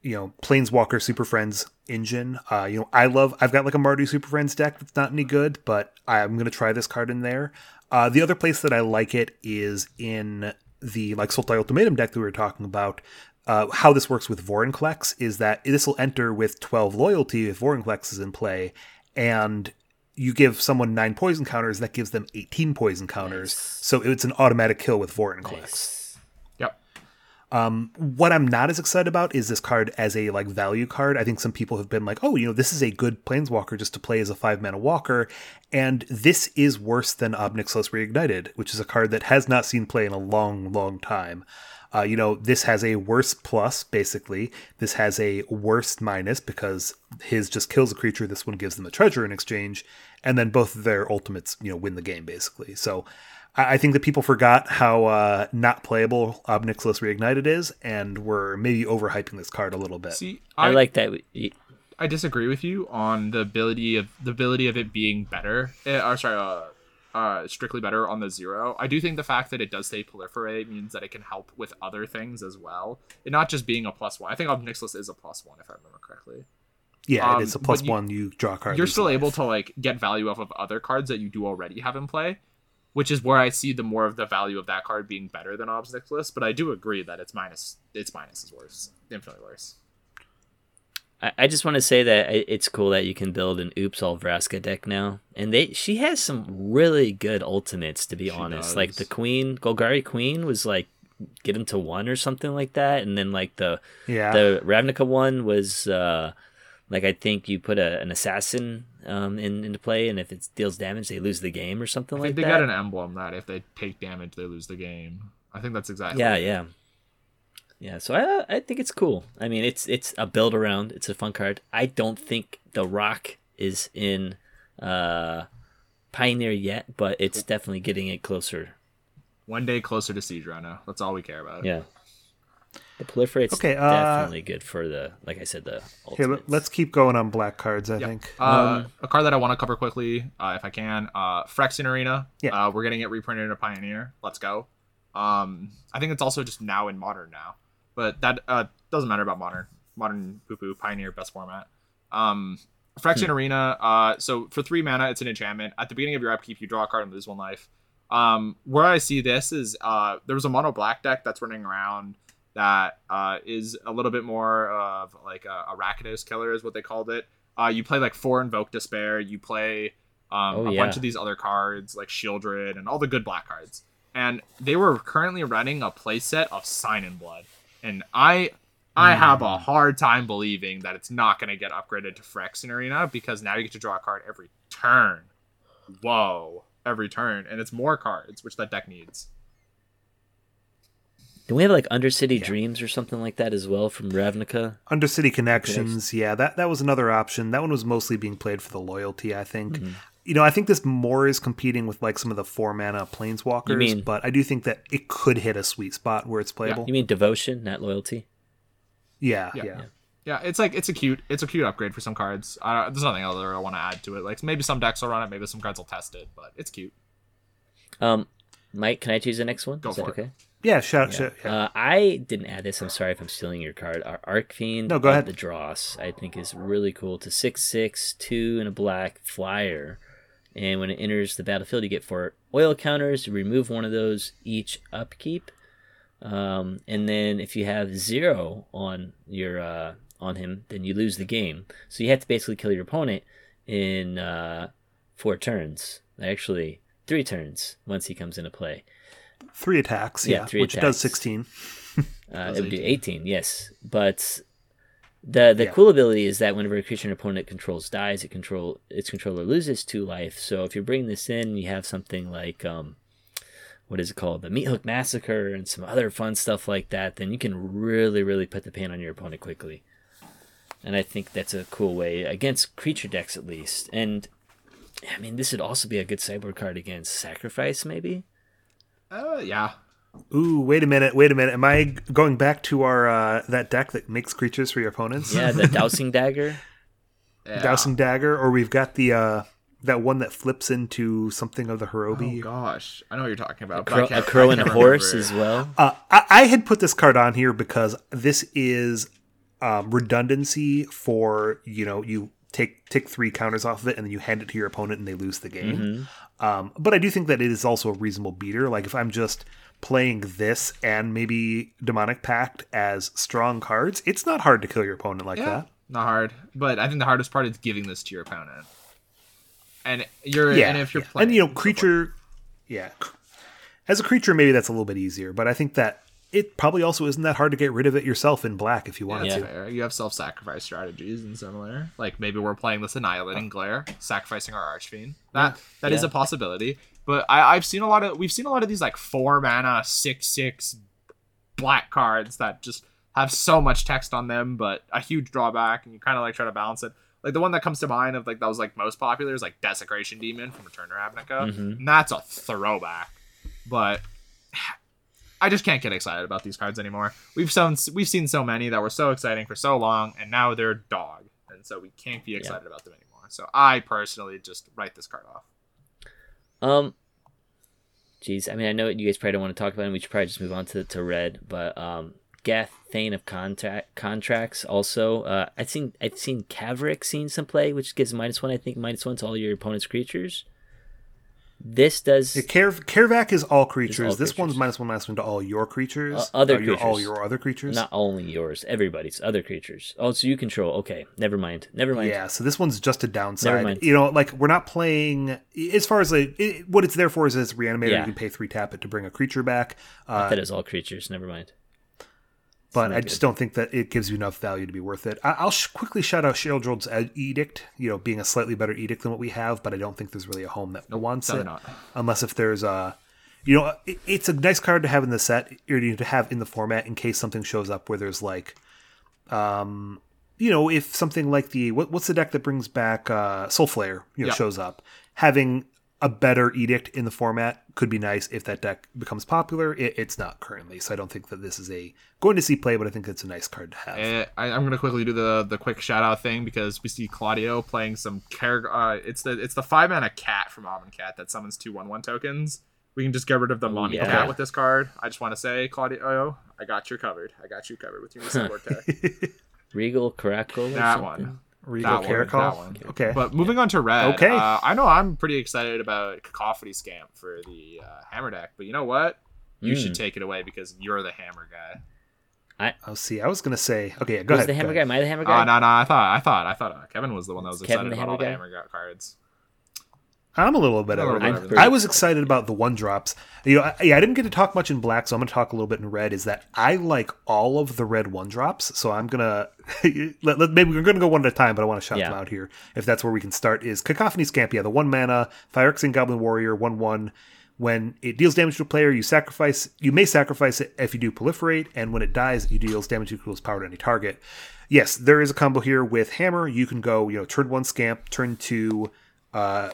you know planeswalker super friends engine uh you know i love i've got like a mardu super friends deck that's not any good but i'm gonna try this card in there uh the other place that i like it is in the like sultai ultimatum deck that we were talking about uh, how this works with Vorinclex is that this will enter with 12 loyalty if Vorinclex is in play, and you give someone nine poison counters, that gives them 18 poison counters. Nice. So it's an automatic kill with Vorinclex. Nice. Yep. What I'm not as excited about is this card as a like value card. I think some people have been like, "Oh, you know, this is a good planeswalker just to play as a five mana walker," and this is worse than Ob Nixilis Reignited, which is a card that has not seen play in a long, long time. Uh, you know, this has a worse plus, basically. This has a worse minus because his just kills a creature. This one gives them a treasure in exchange, and then both of their ultimates, you know, win the game basically. So, I, I think that people forgot how uh, not playable Ob Nixilis Reignited is, and we're maybe overhyping this card a little bit. See, I, I, like that. I disagree with you on the ability of the ability of it being better. Eh, or sorry, uh, uh, strictly better on the zero. I do think the fact that it does say proliferate means that it can help with other things as well, and not just being a plus one. I think Ob Nixilis is a plus one if I remember correctly. yeah, um, it's a plus you- one. You draw a card. You're still life. able to like get value off of other cards that you do already have in play, which is where I see the more of the value of that card being better than Ob Nixilis. But I do agree that it's minus. Its minus is worse, infinitely worse. I, I just want to say that it's cool that you can build an Oops All Vraska deck now, and they she has some really good ultimates. To be She honest, like the. Queen Golgari Queen was like get him to one or something like that, and then like the Yeah. the Ravnica one was uh like I think you put a, an assassin um in into play, and if it deals damage, they lose the game or something I like think they that. got an emblem that if they take damage, they lose the game. I think that's exactly. yeah, yeah, yeah. So I I think it's cool. I mean, it's it's a build around. It's a fun card. I don't think the Rock is in uh Pioneer yet, but it's definitely getting it closer. One day closer to Siege Rhino. That's all we care about. Yeah. The proliferate's Okay, uh, definitely good for the like I said the Here, let, us keep going on black cards. I Yep. think. Uh, Um, a card that I want to cover quickly, uh, if I can. Uh, Phyrexian Arena. Yeah. Uh, we're getting it reprinted in a Pioneer. Let's go. Um, I think it's also just now in Modern now, but that uh, doesn't matter about Modern. Modern poo poo Pioneer best format. Um, Phyrexian Hmm. Arena. Uh, so for three mana, it's an enchantment. At the beginning of your upkeep, you draw a card and lose one life. Um, where I see this is uh, there was a mono black deck that's running around that uh, is a little bit more of like a, a Rakdos killer is what they called it. Uh, you play like four Invoke Despair. You play um, Oh, a yeah. bunch of these other cards like Sheoldred and all the good black cards. And they were currently running a playset of Sign in Blood. And I I have a hard time believing that it's not going to get upgraded to Phyrexian Arena because now you get to draw a card every turn. Whoa, every turn, and it's more cards, which that deck needs. Do we have like Undercity Dreams or something like that as well from Ravnica? Undercity Connections, yeah, that that was another option. That one was mostly being played for the loyalty, I think. Mm-hmm. You know, I think this more is competing with like some of the four mana planeswalkers, mean- but I do think that it could hit a sweet spot where it's playable. You mean Devotion, not Loyalty? Yeah, Yeah. yeah. Yeah, it's like it's a cute, it's a cute upgrade for some cards. Uh, there's nothing other I want to add to it. Like maybe some decks will run it, maybe some cards will test it, but it's cute. Um, Mike, can I choose the next one? Go Is that for it. okay? Yeah, shout, shout yeah. Uh, I didn't add this. I'm sorry if I'm stealing your card. Our Archfiend. No, go ahead. The Dross, I think, is really cool. To six six two and a black flyer, and when it enters the battlefield, you get four oil counters. You remove one of those each upkeep, um, and then if you have zero on your uh, on him, then you lose the game. So you have to basically kill your opponent in uh, four turns. Actually, three turns once he comes into play. Three attacks, Yeah, yeah, three which attacks. does 16. Uh, it would do 18. 18, yes. But the the Yeah. cool ability is that whenever a creature an opponent controls dies, it control its controller loses two life. So if you're bringing this in, you have something like um, what is it called, the Meathook Massacre, and some other fun stuff like that. Then you can really, really put the pain on your opponent quickly. And I think that's a cool way against creature decks, at least. And I mean, this would also be a good sideboard card against Sacrifice, maybe. Uh, yeah, Ooh, wait a minute, wait a minute. Am I going back to our uh, that deck that makes creatures for your opponents? Yeah, the Dowsing Dagger. yeah. Dowsing Dagger, or we've got the uh, that one that flips into something of the Oh gosh, I know what you're talking about. but I Crow, a can't- crow and a horse as well. Uh, I, I had put this card on here because this is um, redundancy for you know you take take three counters off of it and then you hand it to your opponent and they lose the game. Mm-hmm. Um, but I do think that it is also a reasonable beater. Like if I'm just playing this and maybe Demonic Pact as strong cards, it's not hard to kill your opponent like Yeah, that. not hard, but I think the hardest part is giving this to your opponent. And you're Yeah, and if you're yeah. playing, and you know creature, yeah, as a creature maybe that's a little bit easier, but I think that it probably also isn't that hard to get rid of it yourself in black if you Yeah, wanted that's to. fair. You have self-sacrifice strategies and similar. Like maybe we're playing this annihilating glare, sacrificing our archfiend. That that is Yeah. a possibility. But I, I've seen a lot of we've seen a lot of these like four mana six six black cards that just have so much text on them, but a huge drawback, and you kind of like try to balance it. Like the one that comes to mind of like that was like most popular is like Desecration Demon from Return to Ravnica, Mhm. and that's a throwback. But I just can't get excited about these cards anymore. We've shown, we've seen so many that were so exciting for so long, and now they're dog, and so we can't be excited about them anymore. So I personally just write this card off. Um, jeez, I mean, I know you guys probably don't want to talk about it. We should probably just move on to to red. But um, Geth Thane of contract contracts also. Uh, I've seen I've seen Kavrik seen some play, which gives minus one. I think minus one to all your opponent's creatures. This does Yeah, is all creatures. all this one's minus one, minus one to all your creatures. Uh, other Or your- all your other creatures. not only yours, everybody's other creatures. Oh, so you control. Okay, never mind. Never mind. Yeah, so this one's just a downside. Never mind. You know, like we're not playing. As far as like it, what it's there for is as reanimator, Yeah. you can pay three tap it to bring a creature back. Uh, it was all creatures. Never mind. But I just don't think that it gives you enough value to be worth it. I, I'll sh- quickly shout out Sheoldred's edict. You know, being a slightly better edict than what we have, but I don't think there's really a home that wants definitely it. not. Unless if there's a, you know, it, it's a nice card to have in the set or to have in the format in case something shows up where there's like, um, you know, if something like the what, what's the deck that brings back uh, Soul Flare, you know, Yeah. shows up, having a better edict in the format could be nice if that deck becomes popular. It, it's not currently, so I don't think that this is a going to see play, but I think it's a nice card to have. Eh, I, I'm gonna quickly do the the quick shout out thing because we see Claudio playing some care. Uh, it's the it's the five mana cat from Amonkhet that summons two one one tokens. We can just get rid of the Monty yeah. Cat with this card. I just want to say, Claudio, I got you covered. I got you covered with your new sideboard. Regal Caracal. or that something? one. Regal that one, Caracal? that one. Okay. But moving on to red. Okay. Uh, I know I'm pretty excited about Cacophony Scamp for the uh, Hammer deck, but you know what? You Mm. should take it away because you're the Hammer guy. I oh, see, I was gonna say, okay, yeah, go Who's ahead. the hammer guy? ahead. Am I the hammer Oh guy? no, no, I thought, I thought, I thought uh, Kevin was the one that was Is Kevin excited the about all Hammer the guy? Hammer Guy cards. I'm a little bit of bit I was excited about the one drops. You know, I, yeah, I didn't get to talk much in black, so I'm going to talk a little bit in red. Is that I like all of the red one drops, so I'm gonna let, let- maybe we're going to go one at a time, but I want to shout Yeah. them out here. If that's where we can start, is Cacophony Scamp? Yeah, the one mana Phyrexian Goblin Warrior one one. When it deals damage to a player, you sacrifice. You may sacrifice it if you do proliferate, and when it dies, it deals damage equal its power to any target. Yes, there is a combo here with Hammer. You can go, you know, turn one Scamp, turn two uh,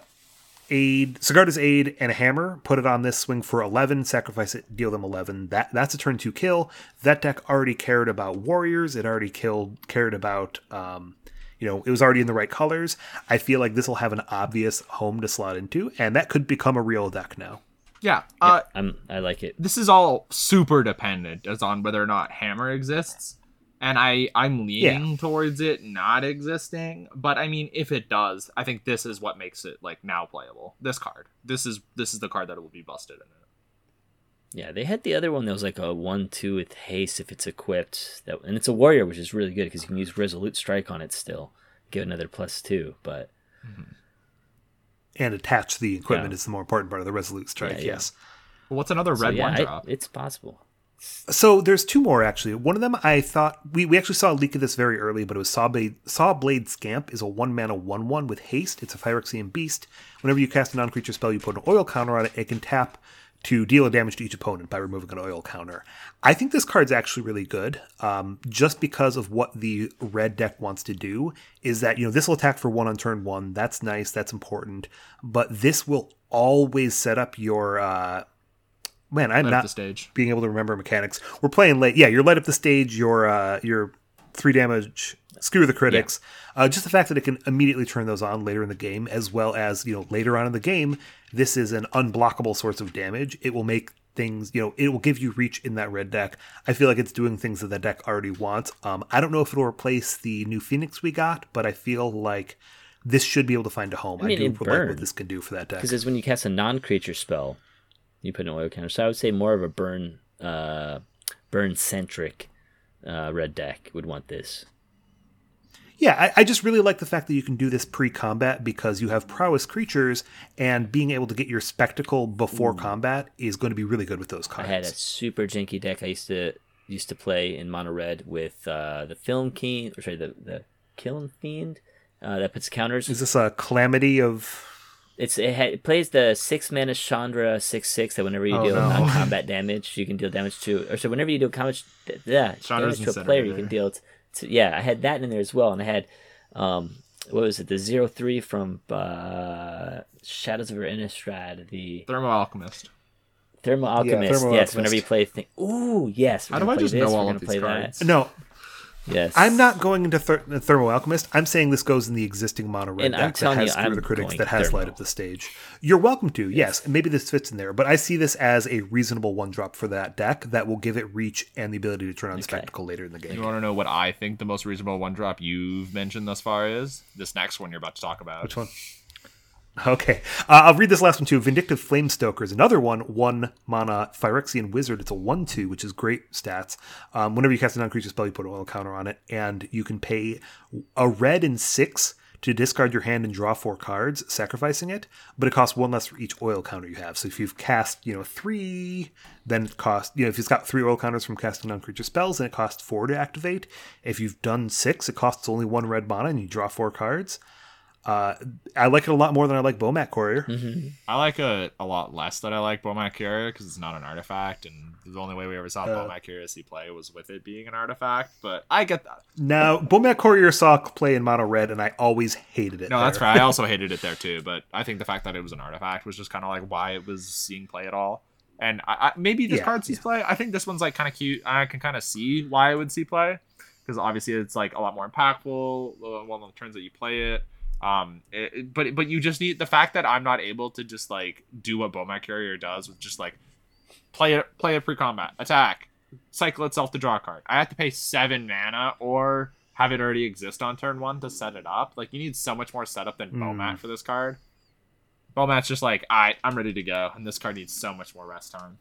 aid, Sigarda's aid, and a hammer. Put it on this swing for eleven. Sacrifice it, deal them eleven. That that's a turn two kill. That deck already cared about warriors. It already killed cared about. Um, you know, it was already in the right colors. I feel like this will have an obvious home to slot into, and that could become a real deck now. Yeah. Uh, I'm I like it. this is all super dependent as on whether or not hammer exists and i i'm leaning towards it not existing but i mean if it does i think this is what makes it like now playable this card this is this is the card that will be busted in it Yeah, they had the other one that was like a one-two with haste if it's equipped. That and it's a warrior, which is really good because you can use resolute strike on it still, give another plus two. But mm-hmm. And attach the equipment Yeah. is the more important part of the resolute strike. Yeah, yeah. Yes. well, what's another so, red yeah, one I- drop it's possible. So there's two more actually. One of them I thought we, we actually saw a leak of this very early, but it was Sawblade Sawblade Scamp is a one mana one one with haste. It's a Phyrexian beast. Whenever you cast a non creature spell, you put an oil counter on it. It can tap to deal a damage to each opponent by removing an oil counter. I think this card's actually really good, um, just because of what the red deck wants to do. Is that you know this will attack for one on turn one. That's nice. That's important. But this will always set up your. Uh, man, I'm Light not the stage being able to remember mechanics. We're playing late. Yeah, you're light up the stage. Your uh, your three damage screw the critics. Uh, just the fact that it can immediately turn those on later in the game, as well as you know later on in the game, this is an unblockable source of damage. It will make things you know it will give you reach in that red deck. I feel like it's doing things that the deck already wants. Um, I don't know if it'll replace the new Phoenix we got, but I feel like. This should be able to find a home. I, mean, do it like what this can do for that deck. Because it's when you cast a non-creature spell, you put an oil counter. So I would say more of a burn, uh, burn centric uh, red deck would want this. Yeah, I, I just really like the fact that you can do this pre-combat because you have prowess creatures, and being able to get your spectacle before combat is going to be really good with those cards. I had a super janky deck I used to used to play in mono red with uh, the film king, or sorry, the the killing fiend uh, that puts counters. Is this a calamity of? It's it, ha- it plays the six mana Chandra six six that whenever you Oh, deal no. non combat damage, you can deal damage to, or so whenever you deal combat, yeah, Chandra's damage to a player, you can Incinerator. deal. To, yeah, I had that in there as well, and I had um, what was it, the zero three from uh, Shadows of Innistrad, the thermo alchemist Thermal Alchemist. Thermal yes, whenever you Alchemist. play, thing. Ooh, yes. How do I just this, know we're all gonna of these play cards? That. No, Yes, I'm not going into ther- Thermal Alchemist. I'm saying this goes in the existing mono red And I'm deck that has you, Screw I'm the Critics going that has Thermal. light up the stage. You're welcome to, yes. and Maybe this fits in there, but I see this as a reasonable one drop for that deck that will give it reach and the ability to turn on Spectacle later in the game. you want to know what i think the most reasonable one drop you've mentioned thus far is this next one you're about to talk about Which one? Okay, uh, I'll read this last one too. Vindictive Flamestoker is another one, one mana Phyrexian Wizard. It's a one-two, which is great stats. Um, whenever you cast a non-creature spell, you put an oil counter on it, and you can pay a red and six to discard your hand and draw four cards, sacrificing it. But it costs one less for each oil counter you have. So if you've cast, you know, three, then it costs, you know, if it's got three oil counters from casting non-creature spells, then it costs four to activate. If you've done six, it costs only one red mana, and you draw four cards. Uh, I like it a lot more than I like Bomat Courier. I like it a lot less than I like Bomat Courier because it's not an artifact, and the only way we ever saw Uh, Bomat Courier see play was with it being an artifact. But I get that. Now, Bomat Courier saw play in mono red, and I always hated it. No, that's there. fair. I also hated it there too, but I think the fact that it was an artifact was just kind of like why it was seeing play at all. And I, I, maybe this Yeah, card sees play. I think this one's like kind of cute. I can kind of see why it would see play because obviously it's like a lot more impactful. One of the turns that you play it. Um, it, it- but but you just need the fact that I'm not able to just like do what Bomat Courier does with just like play it play it pre combat attack cycle itself to draw a card. I have to pay seven mana or have it already exist on turn one to set it up. Like you need so much more setup than Hmm. Bomat for this card. Bomat's just like, I I'm ready to go, and this card needs so much more rest time.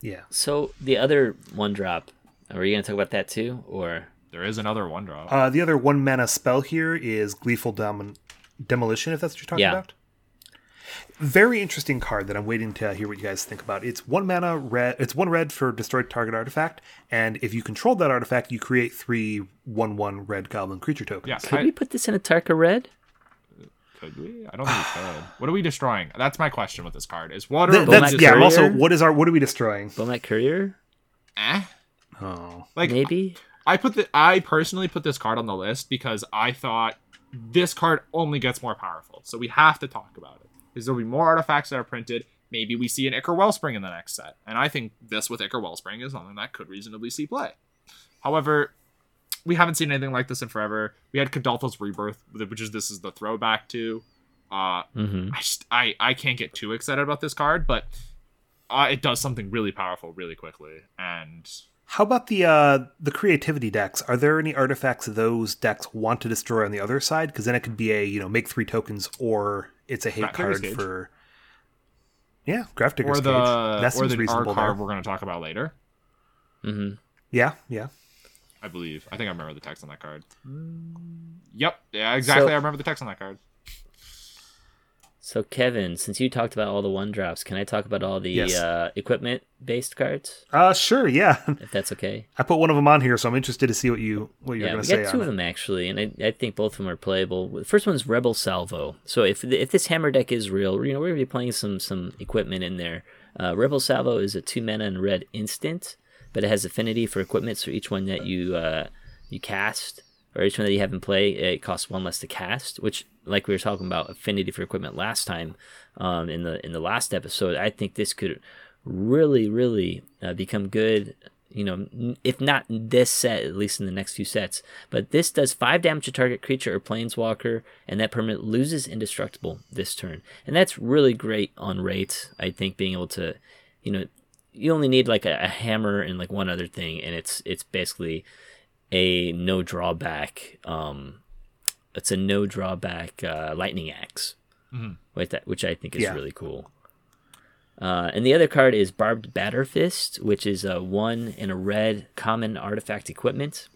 Yeah. So the other one drop, are you gonna talk about that too, or There is another one drop. Uh, the other one mana spell here is Gleeful Domin- Demolition, if that's what you're talking Yeah. about. Very interesting card that I'm waiting to hear what you guys think about. It's one mana red. It's one red for destroy target artifact, and if you control that artifact, you create three one one red goblin creature tokens. Yes, Could I- we put this in a Tarka red? Could we? I don't think we could. What are we destroying? That's my question with this card. Is what Th- are that's yeah. I'm also, what is our? What are we destroying? Bomat Courier? Eh? Oh, Like Maybe? I put the I personally put this card on the list because I thought this card only gets more powerful. So we have to talk about it. Because there'll be more artifacts that are printed. Maybe we see an Ichor Wellspring in the next set. And I think this with Ichor Wellspring is something that could reasonably see play. However, we haven't seen anything like this in forever. We had Kuldotha Rebirth, which is this is the throwback to. Uh, Mm-hmm. I just I I can't get too excited about this card, but uh, it does something really powerful really quickly. And How about the uh, the creativity decks? Are there any artifacts those decks want to destroy on the other side? Because then it could be a you know make three tokens, or it's a hate Graph card Cage. for yeah, Grafdigger's or the Cage. That or seems the our reasonable. card we're going to talk about later. Mm-hmm. Yeah, yeah. I believe. I think I remember the text on that card. Yep. Yeah, exactly. So- I remember the text on that card. So Kevin, since you talked about all the one drops, can I talk about all the Yes. uh, equipment based cards? Uh, sure. Yeah, If that's okay. I put one of them on here, so I'm interested to see what you what you're yeah, going to got say two on of them actually, and I, I think both of them are playable. The first one's Rebel Salvo. So if if this hammer deck is real, you know we're gonna be playing some some equipment in there. Uh, Rebel Salvo is a two mana and red instant, but it has affinity for equipment. So each one that you uh, you cast or each one that you have in play, it costs one less to cast. Which, like we were talking about affinity for equipment last time um, in the in the last episode, I think this could really really uh, become good you know, if not this set, at least in the next few sets. But this does 5 damage to target creature or planeswalker, and that permanent loses indestructible this turn. And that's really great on rate, I think, being able to, you know, you only need like a, a hammer and like one other thing, and it's it's basically a no drawback. Um, it's a no drawback uh, lightning axe, which, that, which I think is Yeah. really cool. Uh, and the other card is Barbed Batterfist, which is a one in a red common artifact equipment.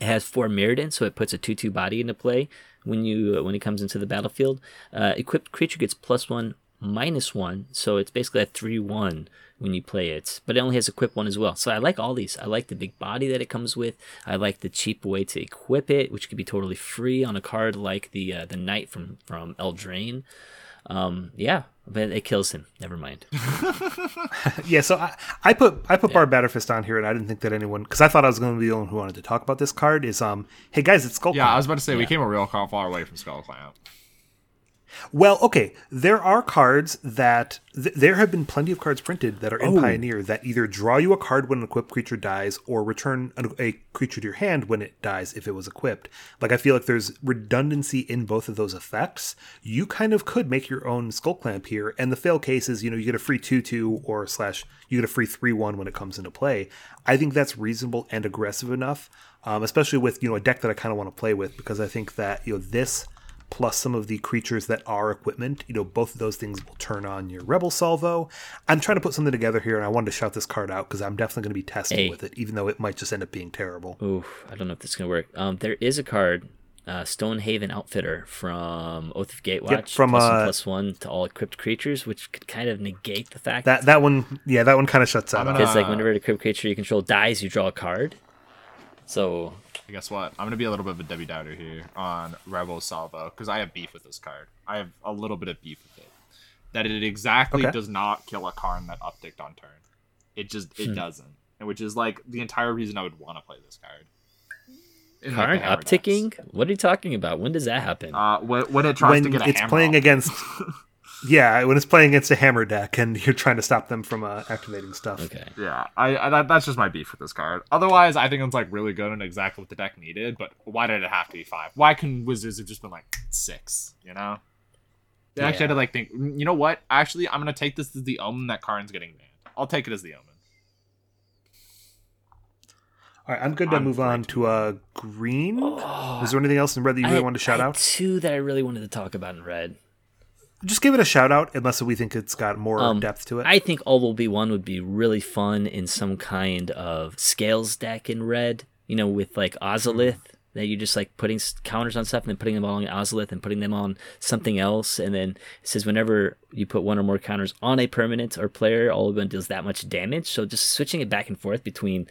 It has for Mirrodin, so it puts a two-two body into play when you when it comes into the battlefield. Uh, equipped creature gets plus one, minus one, so it's basically a three-one when you play it. But it only has equip one as well. So I like all these. I like the big body that it comes with. I like the cheap way to equip it, which could be totally free on a card like the uh, the Knight from from Eldraine. Um, yeah, but it kills him. Never mind. Yeah, so I, I put I put Barb Batterfist on here, and I didn't think that anyone because I thought I was going to be the only one who wanted to talk about this card. Is um, hey guys, it's Skull. Yeah, Clamp. I was about to say we came a real far far away from Skullclamp. Well, okay, there are cards that th- there have been plenty of cards printed that are in Oh. Pioneer that either draw you a card when an equipped creature dies, or return a, a creature to your hand when it dies if it was equipped. Like I feel like there's redundancy in both of those effects. You kind of could make your own Skullclamp here, and the fail case is you know you get a free two two or slash you get a free three one when it comes into play. I think that's reasonable and aggressive enough, um, especially with you know a deck that I kind of want to play with because I think that you know this plus some of the creatures that are equipment, you know, both of those things will turn on your Rebel Salvo. I'm trying to put something together here, and I wanted to shout this card out because I'm definitely going to be testing Hey. with it, even though it might just end up being terrible. Oof, I don't know if this is gonna work. Um, there is a card, uh, Stonehaven Outfitter from Oath of Gatewatch, from, plus one, uh, plus one to all equipped creatures, which could kind of negate the fact That that one, yeah, that one kind of shuts out. Because like whenever an equipped creature you control dies, you draw a card. So And guess what? I'm gonna be a little bit of a Debbie Downer here on Rebel Salvo because I have beef with this card. I have a little bit of beef with it. That it exactly Okay. does not kill a card that upticked on turn. It just Hmm. it doesn't, and which is like the entire reason I would want to play this card. In, like, the upticking? decks. What are you talking about? When does that happen? Uh, when, when it tries when to get a it's hammer playing off. against, yeah, when it's playing against a hammer deck, and you're trying to stop them from uh, activating stuff. okay. Yeah, I, I that, that's just my beef with this card. Otherwise, I think it's like really good and exactly what the deck needed. But why did it have to be five? Why couldn't Wizards have just been like six? You know? They actually had to like think. "Mm, You know what? Actually, I'm gonna take this as the omen that Karn's getting banned. I'll take it as the omen. All right, I'm good to I'm move on great. to uh, green. Is there anything else in red that you really had- wanted to shout I out? two that I really wanted to talk about in red. Just give it a shout out, unless we think it's got more Um, depth to it. I think all will be one would be really fun in some kind of scales deck in red. You know, with like Ozolith that you're just like putting counters on stuff and then putting them all on Ozolith and putting them on something else. And then it says whenever you put one or more counters on a permanent or player, all of them deals that much damage. So just switching it back and forth between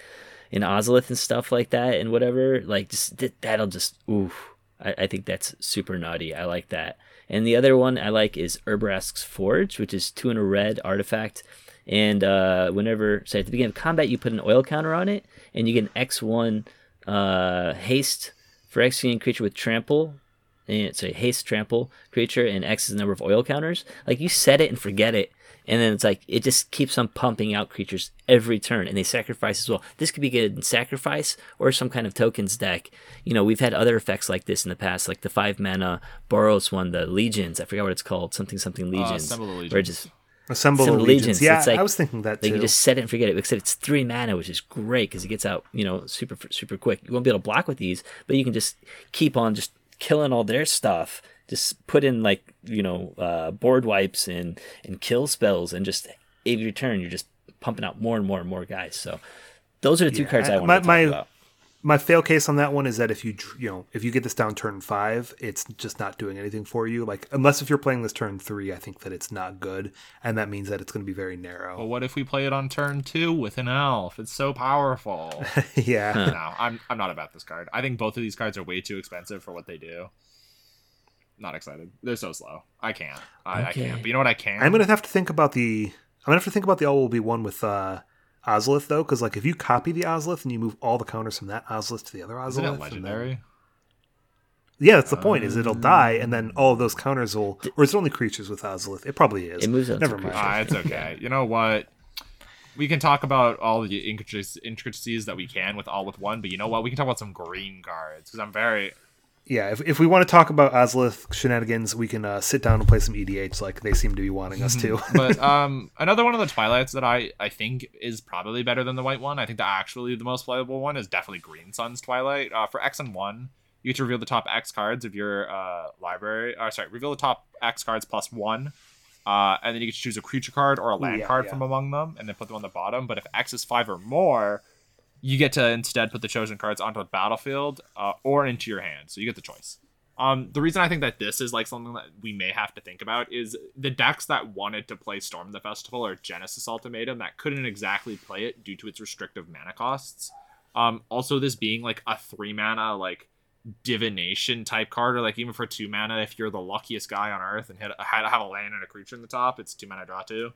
an Ozolith and stuff like that and whatever, like just th- that'll just ooh. I, I think that's super naughty. I like that. And the other one I like is Urabrask's Forge, which is two in a red artifact. And uh, whenever, so at the beginning of combat, you put an oil counter on it, and you get an X1 uh, haste for executing creature with trample. And sorry, haste trample creature, and X is the number of oil counters. Like you set it and forget it, and then it's like it just keeps on pumping out creatures every turn, and they sacrifice as well. This could be good in sacrifice or some kind of tokens deck. You know, we've had other effects like this in the past, like the five mana Boros one, the Legions. I forgot what it's called, something something uh, Legions, Assemble the where Legions. just Assemble Some allegiance. allegiance, Yeah, it's like- I was thinking that like too. you just set it and forget it. Except it's three mana, which is great because it gets out, you know, super super quick. You won't be able to block with these, but you can just keep on just killing all their stuff. Just put in like you know uh, board wipes and and kill spells, and just every turn you're just pumping out more and more and more guys. So those are the two Yeah, cards I I- want my- to talk my- about. My fail case on that one is that if you you know if you get this down turn five, it's just not doing anything for you. Like unless if you're playing this turn three, I think that it's not good, and that means that it's going to be very narrow. But what if we play it on turn two with an elf? It's so powerful. yeah, no, I'm I'm not about this card. I think both of these cards are way too expensive for what they do. Not excited. They're so slow. I can't. I, I can't. But you know what I can? I'm gonna have to think about the. I'm gonna have to think about the all will be one with uh, Ozolith though, because like if you copy the Ozolith and you move all the counters from that Ozolith to the other Ozolith, Isn't and it then- legendary? yeah, that's the point. Is it'll die, and then all of those counters will, or is it only creatures with Ozolith? It probably is. It moves on Never mind. Ah, it's okay. You know what? We can talk about all the intricacies that we can with all with one, but you know what? We can talk about some green cards because I'm very Yeah, if, if we want to talk about Ozolith shenanigans, we can uh, sit down and play some EDH like they seem to be wanting us to. but um, another one of the Twilights that I I think is probably better than the white one. I think the actually the most playable one is definitely Green Sun's Twilight. Uh, for X and one, you get to reveal the top X cards of your uh, library. Or sorry, reveal the top X cards plus one. Uh, and then you get to choose a creature card or a land yeah, card yeah. from among them, and then put them on the bottom. But if X is five or more, you get to instead put the chosen cards onto the battlefield uh, or into your hand. So you get the choice. Um, the reason I think that this is like something that we may have to think about is the decks that wanted to play Storm the Festival or Genesis Ultimatum that couldn't exactly play it due to its restrictive mana costs. Um, also, this being like a three mana like divination type card, or like even for two mana, if you're the luckiest guy on Earth and hit had have a land and a creature in the top, it's two mana draw two.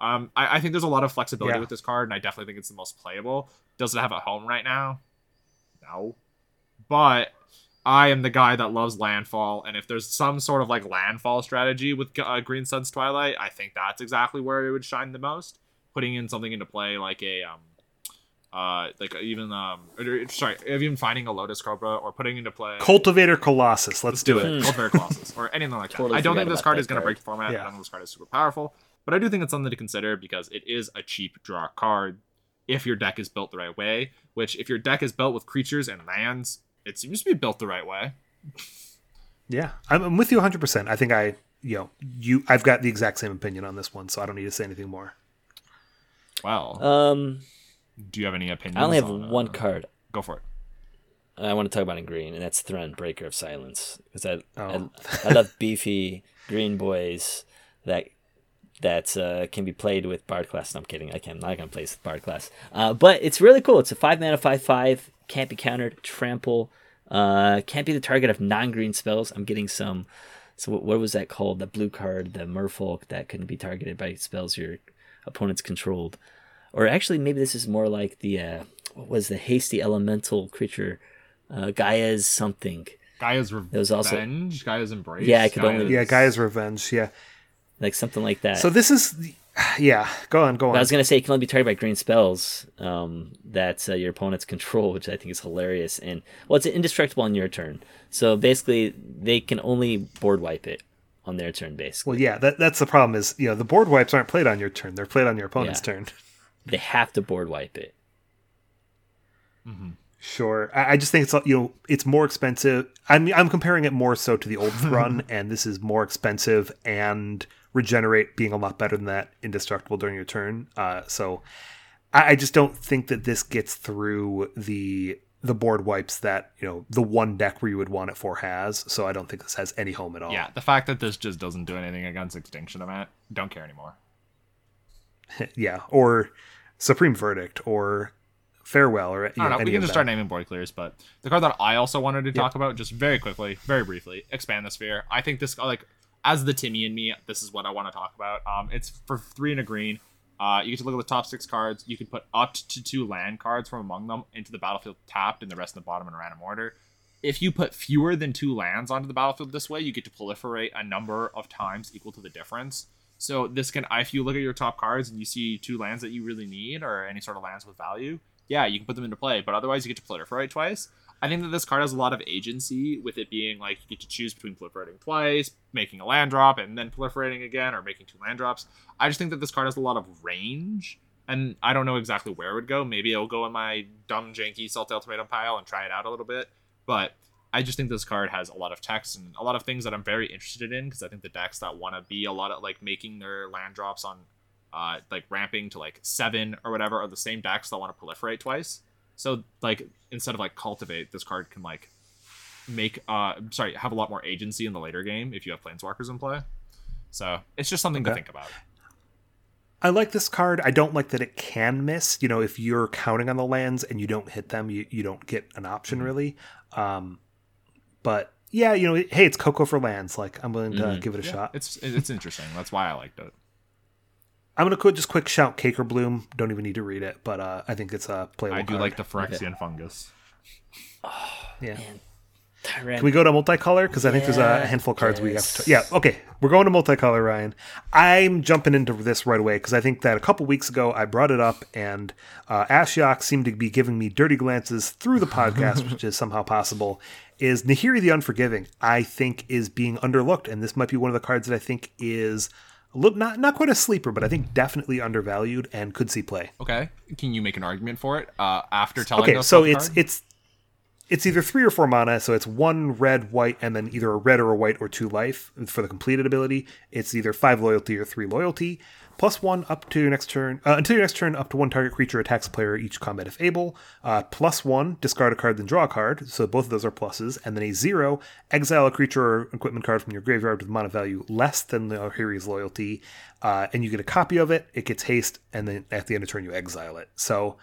Um, I, I think there's a lot of flexibility Yeah. with this card, and I definitely think it's the most playable. Does it have a home right now? No, but I am the guy that loves landfall, and if there's some sort of like landfall strategy with uh, Green Sun's Twilight, I think that's exactly where it would shine the most. Putting in something into play like a um, uh, like even um, or- sorry, even finding a Lotus Cobra or putting into play. Cultivator Colossus. Let's Let's do do it. it. Cultivator Colossus or anything like that. Totally I don't think this card is going to break the format. Yeah. I don't think this card is super powerful, but I do think it's something to consider because it is a cheap draw card if your deck is built the right way. Which, if your deck is built with creatures and lands, it seems to be built the right way. Yeah, I'm, I'm with you 100. percent I think I, you know, you. I've got the exact same opinion on this one, so I don't need to say anything more. Wow. Um, do you have any opinions? I only have on, uh, one card. Go for it. I want to talk about in green, and that's Thrun, Breaker of Silence, because I, Oh. I I love beefy green boys that that uh, can be played with Bard class. No, I'm kidding. I can. I'm not gonna play with Bard class. Uh, but it's really cool. It's a five mana, five five. Can't be countered. Trample. Uh, can't be the target of non-green spells. I'm getting some. So what, what was that called? The blue card, the Merfolk that couldn't be targeted by spells your opponents controlled. Or actually, maybe this is more like the uh, what was the hasty elemental creature, uh, Gaea's something. Gaea's Revenge. was also- Gaea's Embrace. Yeah, I could only- Yeah, Gaea's Revenge. Yeah. Like something like that. So this is, yeah. Go on, go But I was gonna say it can only be targeted by green spells um, that uh, your opponents control, which I think is hilarious. And well, it's indestructible on your turn. So basically, they can only board wipe it on their turn. Basically, Well, yeah. That that's the problem. Is you know the board wipes aren't played on your turn; they're played on your opponent's Yeah. turn. they have to board wipe it. Sure. I, I just think it's you know it's more expensive. I'm I'm comparing it more so to the old Thrun, and this is more expensive and regenerate being a lot better than that indestructible during your turn. Uh, so I, I just don't think that this gets through the the board wipes that you know the one deck where you would want it for has. So I don't think this has any home at all. Yeah, the fact that this just doesn't do anything against Extinction Event, don't care anymore. yeah, or Supreme Verdict or Farewell or you I don't know. any We can just start naming board clears, but the card that I also wanted to talk about, just very quickly, very briefly, expand the sphere. I think this like as the Timmy and me, this is what I want to talk about. Um, it's for three and a green. Uh, you get to look at the top six cards. You can put up to two land cards from among them into the battlefield tapped, and the rest in the bottom in random order. If you put fewer than two lands onto the battlefield this way, you get to proliferate a number of times equal to the difference. So this can, if you look at your top cards and you see two lands that you really need or any sort of lands with value, yeah, you can put them into play. But otherwise, you get to proliferate twice. I think that this card has a lot of agency with it being like you get to choose between proliferating twice, making a land drop, and then proliferating again, or making two land drops. I just think that this card has a lot of range, and I don't know exactly where it would go. Maybe it'll go in my dumb, janky Sultai Ultimatum pile and try it out a little bit. But I just think this card has a lot of text and a lot of things that I'm very interested in because I think the decks that want to be a lot of like making their land drops on, uh, like ramping to like seven or whatever are the same decks that want to proliferate twice. So like instead of like cultivate, this card can like make uh sorry have a lot more agency in the later game if you have planeswalkers in play. So it's just something to think about. I like this card. I don't like that it can miss. You know, if you're counting on the lands and you don't hit them, you, you don't get an option Mm-hmm. really. Um, but yeah, you know, hey, it's Coco for lands. Like I'm willing to Mhm. give it a Yeah, shot. it's it's interesting. That's why I liked it. I'm gonna quick, just quick shout Cankerbloom. Don't even need to read it, but uh, I think it's a playable. I do card. like the Phyrexian fungus. Oh, yeah. Man, Can we go to multicolor? Because I think there's a handful of cards we have to. yes. Yeah, okay. We're going to multicolor, Ryan. I'm jumping into this right away because I think that a couple weeks ago I brought it up and uh, Ashiok seemed to be giving me dirty glances through the podcast, which is somehow possible. Is Nahiri the Unforgiving? I think is being underlooked, and this might be one of the cards that I think is a little not not quite a sleeper, but I think definitely undervalued and could see play. Okay, can you make an argument for it uh, after telling Okay, us? so it's card? it's it's either three or four mana, so it's one red, white, and then either a red or a white or two life for the completed ability. It's either five loyalty or three loyalty, plus one up to your next turn uh, until your next turn. Up to one target creature attacks a player each combat if able. Uh, plus one, discard a card then draw a card. So both of those are pluses, and then a zero, exile a creature or equipment card from your graveyard with mana value less than the Nahiri's loyalty, uh, and you get a copy of it. It gets haste, and then at the end of turn you exile it. So.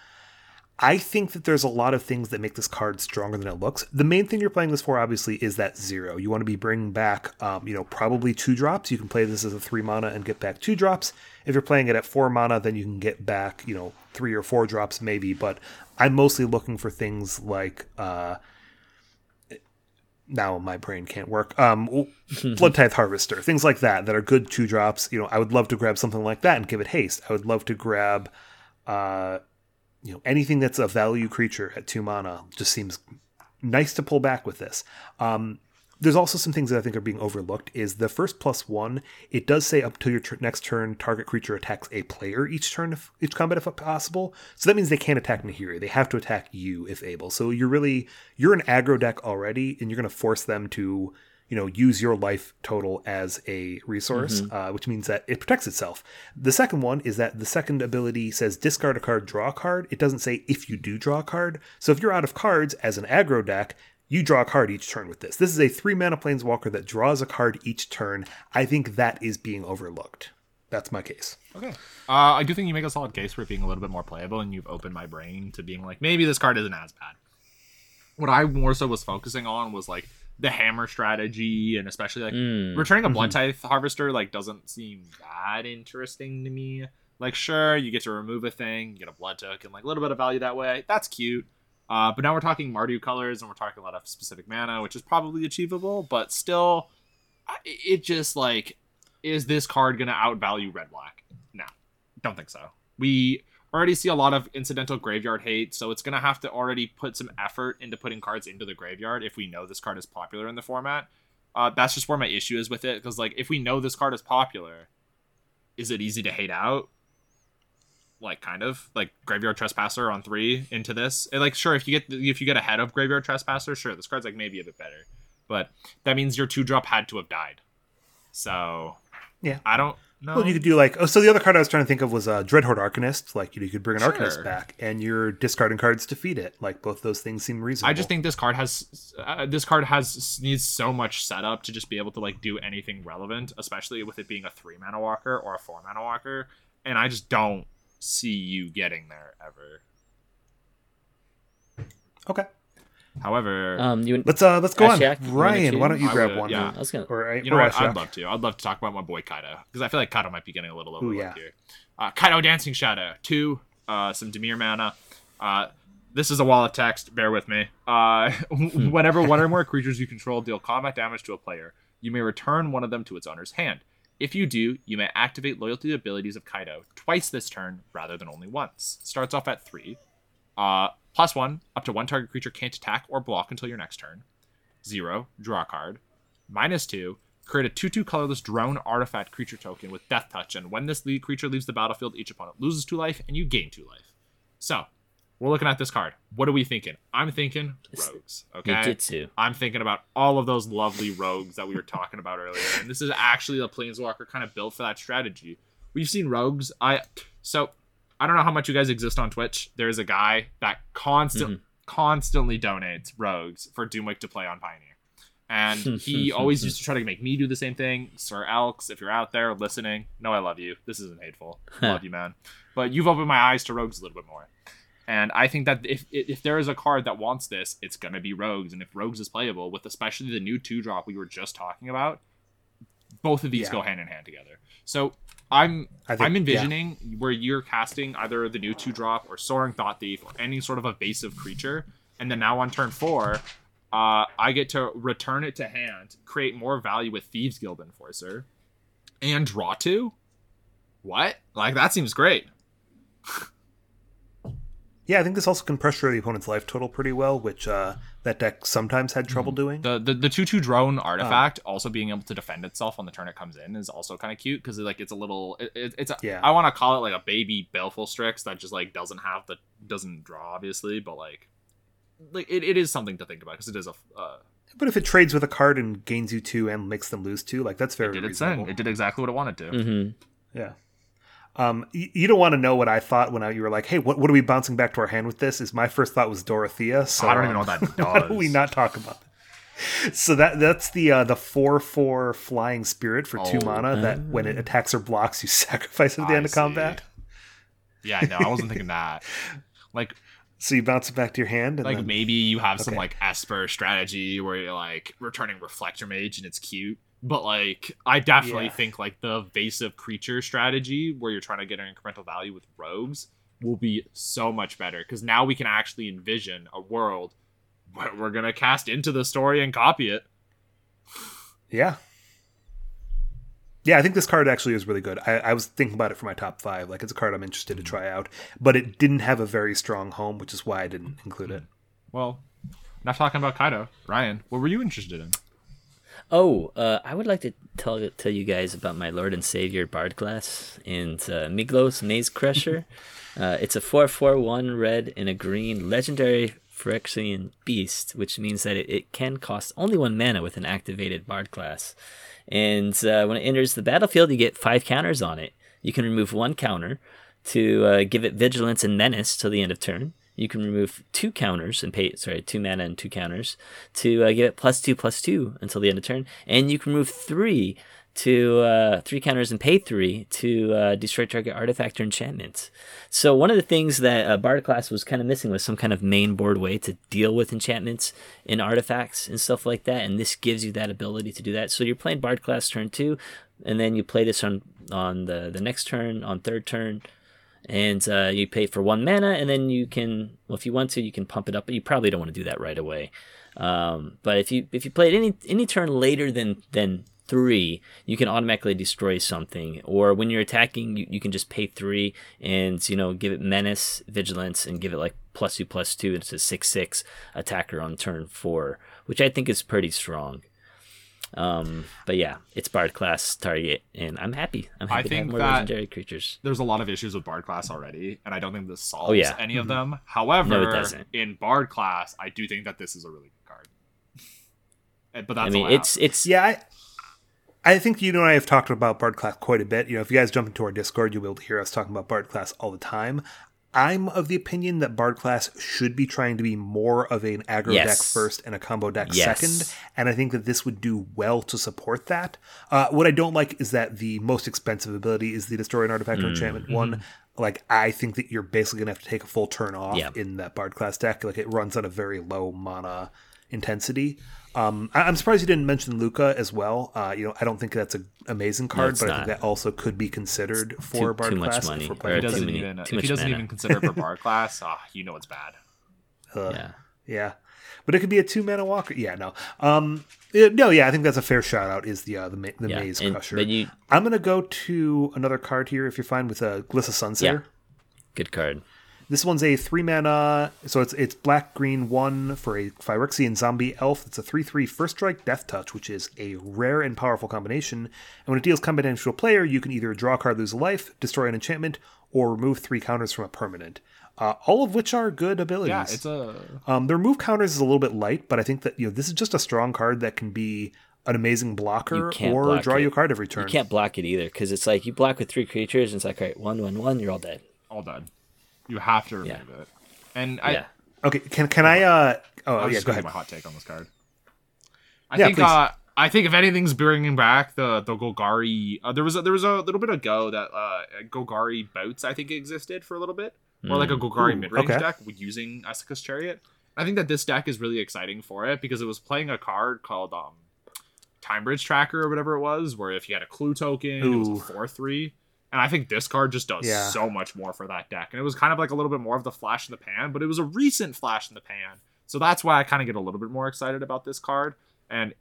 I think that there's a lot of things that make this card stronger than it looks. The main thing you're playing this for, obviously, is that zero. You want to be bringing back, um, you know, probably two drops. You can play this as a three mana and get back two drops. If you're playing it at four mana, then you can get back, you know, three or four drops maybe. But I'm mostly looking for things like, uh, now my brain can't work. Um, Bloodtithe Harvester, things like that, that are good two drops. You know, I would love to grab something like that and give it haste. I would love to grab, uh, you know anything that's a value creature at two mana just seems nice to pull back with this. Um there's also some things that i think are being overlooked is the first plus one it does say up to your next turn target creature attacks a player each turn if each combat if possible. So that means they can't attack nahiri they have to attack you if able. So you're really you're an aggro deck already and you're going to force them to you know use your life total as a resource uh, which means that it protects itself. The second one is that the second ability says discard a card draw a card. It doesn't say if you do draw a card. So if you're out of cards as an aggro deck you draw a card each turn with this. This is a three mana planeswalker that draws a card each turn. I think that is being overlooked. That's my case. Okay. Uh, I do think you make a solid case for it being a little bit more playable, and you've opened my brain to being like, maybe this card isn't as bad. What I more so was focusing on was like the hammer strategy, and especially like Mm. returning a bloodtithe harvester like doesn't seem that interesting to me. Like, sure, you get to remove a thing, you get a blood token, like a little bit of value that way. That's cute. Uh, but now we're talking Mardu colors, and we're talking a lot of specific mana, which is probably achievable, but still, it just like is this card gonna outvalue red black? No, don't think so. We already see a lot of incidental graveyard hate, so it's gonna have to already put some effort into putting cards into the graveyard if we know this card is popular in the format. Uh, that's just where my issue is with it, because like if we know this card is popular, is it easy to hate out? Like kind of like graveyard trespasser on three into this. And like sure, if you get if you get ahead of graveyard trespasser, sure, this card's like maybe a bit better, but that means your two drop had to have died. So Yeah. I don't know. Well, you could do like oh, so the other card I was trying to think of was a uh, Dreadhorde Arcanist. Like you, know, you could bring an Sure. Arcanist back, and you're discarding cards to feed it. Like both those things seem reasonable. I just think this card has uh, this card has needs so much setup to just be able to like do anything relevant, especially with it being a three mana walker or a four mana walker, and I just don't see you getting there ever. okay. However, Um, you Let's uh let's go Ashiok, on. Ryan, why don't you grab would, one? yeah. I was gonna. Or, you know or what? Ashiok. I'd love to. I'd love to talk about my boy Kaito because I feel like Kaito might be getting a little overlooked yeah. here. Uh, Kaito Dancing Shadow, two, uh, some Dimir mana. Uh, this is a wall of text. Bear with me. Uh, whenever one or more creatures you control deal combat damage to a player, you may return one of them to its owner's hand. If you do, you may activate loyalty abilities of Kaito twice this turn rather than only once. Starts off at three. Uh, plus one, up to one target creature can't attack or block until your next turn. Zero, draw a card. Minus two, create a 2 2 colorless drone artifact creature token with Death Touch, and when this lead creature leaves the battlefield, each opponent loses two life and you gain two life. So, we're looking at this card. What are we thinking? I'm thinking rogues. Okay. I'm thinking about all of those lovely rogues that we were talking about earlier, and this is actually a planeswalker kind of built for that strategy. We've seen rogues. I so I don't know how much you guys exist on Twitch. There's a guy that constant mm-hmm. constantly donates rogues for Doomwick to play on Pioneer, and he always used to try to make me do the same thing. Sir Elks, if you're out there listening, no, I love you. This isn't hateful. I love you, man. But you've opened my eyes to rogues a little bit more. And I think that if if there is a card that wants this, it's gonna be Rogues. And if Rogues is playable, with especially the new two drop we were just talking about, both of these Yeah. go hand in hand together. So I'm think- I'm envisioning where you're casting either the new two drop or Soaring Thought Thief or any sort of evasive creature, and then now on turn four, uh, I get to return it to hand, create more value with Thieves Guild Enforcer, and draw two. What? Like that seems great. Yeah, I think this also can pressure the opponent's life total pretty well, which uh, that deck sometimes had Mm-hmm. trouble doing. The the the two two drone artifact also being able to defend itself on the turn it comes in is also kind of cute because like it's a little it, it- it's a, Yeah. I want to call it like a baby Baleful Strix that just like doesn't have the doesn't draw obviously but like like it, it is something to think about because it is a uh, But if it trades with a card and gains you two and makes them lose two, like that's very it did its reasonable. thing it did exactly what it wanted to hmm Yeah. Um, you don't want to know what I thought when I, you were like, "Hey, what, what are we bouncing back to our hand with this?" Is my first thought was Dorothea. So I don't even um, know what that Why don't we not talk about that? So that that's the uh, the four four flying spirit for two Oh. mana. That when it attacks or blocks, you sacrifice it at the I end of combat. yeah no I wasn't thinking that like So you bounce it back to your hand, and like then, maybe you have some like Esper strategy where you're like returning Reflector Mage and it's cute. But like I definitely Yeah. think like the evasive creature strategy where you're trying to get an incremental value with rogues will be so much better because now we can actually envision a world where we're gonna cast into the story and copy it. yeah, yeah. I think this card actually is really good. I, I was thinking about it for my top five. Like it's a card I'm interested to mm. try out, but it didn't have a very strong home, which is why I didn't include it. Mm. Well, not talking about Kaito. Ryan, what were you interested in? Oh, uh, I would like to tell tell you guys about my Lord and Savior Bard class and uh, Migloz Maze Crusher. uh, it's a four four one red and a green legendary Phyrexian beast, which means that it, it can cost only one mana with an activated Bard class. And uh, when it enters the battlefield, you get five counters on it. You can remove one counter to uh, give it Vigilance and Menace till the end of turn. You can remove two counters and pay sorry two mana and two counters to uh, give it plus two plus two until the end of turn, and you can remove three to uh, three counters and pay three to uh, destroy target artifact or enchantment. So one of the things that uh, Bard class was kind of missing was some kind of main board way to deal with enchantments and artifacts and stuff like that, and this gives you that ability to do that. So you're playing Bard class turn two, and then you play this on on the the next turn on third turn and uh, you pay for one mana, and then you can, well, if you want to, you can pump it up, but you probably don't want to do that right away. Um, but if you if you play it any any turn later than than three, you can automatically destroy something. Or when you're attacking, you, you can just pay three and you know give it menace, vigilance, and give it like plus two plus two. It's a six six attacker on turn four, which I think is pretty strong. Um, but yeah, it's Bard class target, and I'm happy. I'm I happy to have think more that- legendary creatures. There's a lot of issues with Bard class already, and I don't think this solves Oh, yeah. any of them. However, No, it doesn't. in Bard class, I do think that this is a really good card. Eh, but that's I mean, all I it's have. it's Yeah, I, I think you know and I have talked about Bard class quite a bit. You know, if you guys jump into our Discord, you'll be able to hear us talking about Bard class all the time. I'm of the opinion that Bard class should be trying to be more of an aggro Yes. deck first and a combo deck Yes. second, and I think that this would do well to support that. Uh, what I don't like is that the most expensive ability is the Destroy an Artifact or Mm, Enchantment mm-hmm. one. Like, I think that you're basically gonna have to take a full turn off Yeah. in that Bard class deck. Like, it runs at a very low mana intensity. Um, I- I'm surprised you didn't mention Lukka as well. Uh, you know, I don't think that's an amazing card, it's but I think that also could be considered for Too- Bard too much class. money, if we're or playing He doesn't many- even too if much he doesn't mana. even consider it for bar class, ah, you know it's bad. Uh, yeah. Yeah, but it could be a two mana walker. Yeah, no, um, it- no, yeah, I think that's a fair shout out. Is the uh, the ma- the Yeah. maze and- crusher? you I'm gonna go to another card here if you're fine with a Glissa Sunslayer. Yeah. good card. This one's a three mana, so it's it's black green one for a Phyrexian zombie elf. It's a 3 3 first strike death touch, which is a rare and powerful combination. And when it deals combat damage to a player, you can either draw a card, lose a life, destroy an enchantment, or remove three counters from a permanent. Uh, all of which are good abilities. Yeah, it's a Um, the remove counters is a little bit light, but I think that you know this is just a strong card that can be an amazing blocker or block draw it. you a card every turn. You can't block it either because it's like you block with three creatures and it's like all right, one, one, one, you're all dead. all dead. You have to remove Yeah. it. And I, yeah. Okay, can can I? uh Oh I was yeah, just go gonna ahead. my hot take on this card. I Yeah, think please. uh, I think if anything's bringing back the the Golgari, uh, there was a, there was a little bit ago that uh, Golgari boats I think existed for a little bit, or like a Golgari Ooh, mid range okay. deck using Esika's Chariot. I think that this deck is really exciting for it because it was playing a card called um, Time Bridge Tracker or whatever it was, where if you had a clue token, it was a four three. And I think this card just does Yeah. so much more for that deck. And it was kind of like a little bit more of the flash in the pan, but it was a recent flash in the pan. So that's why I kind of get a little bit more excited about this card. And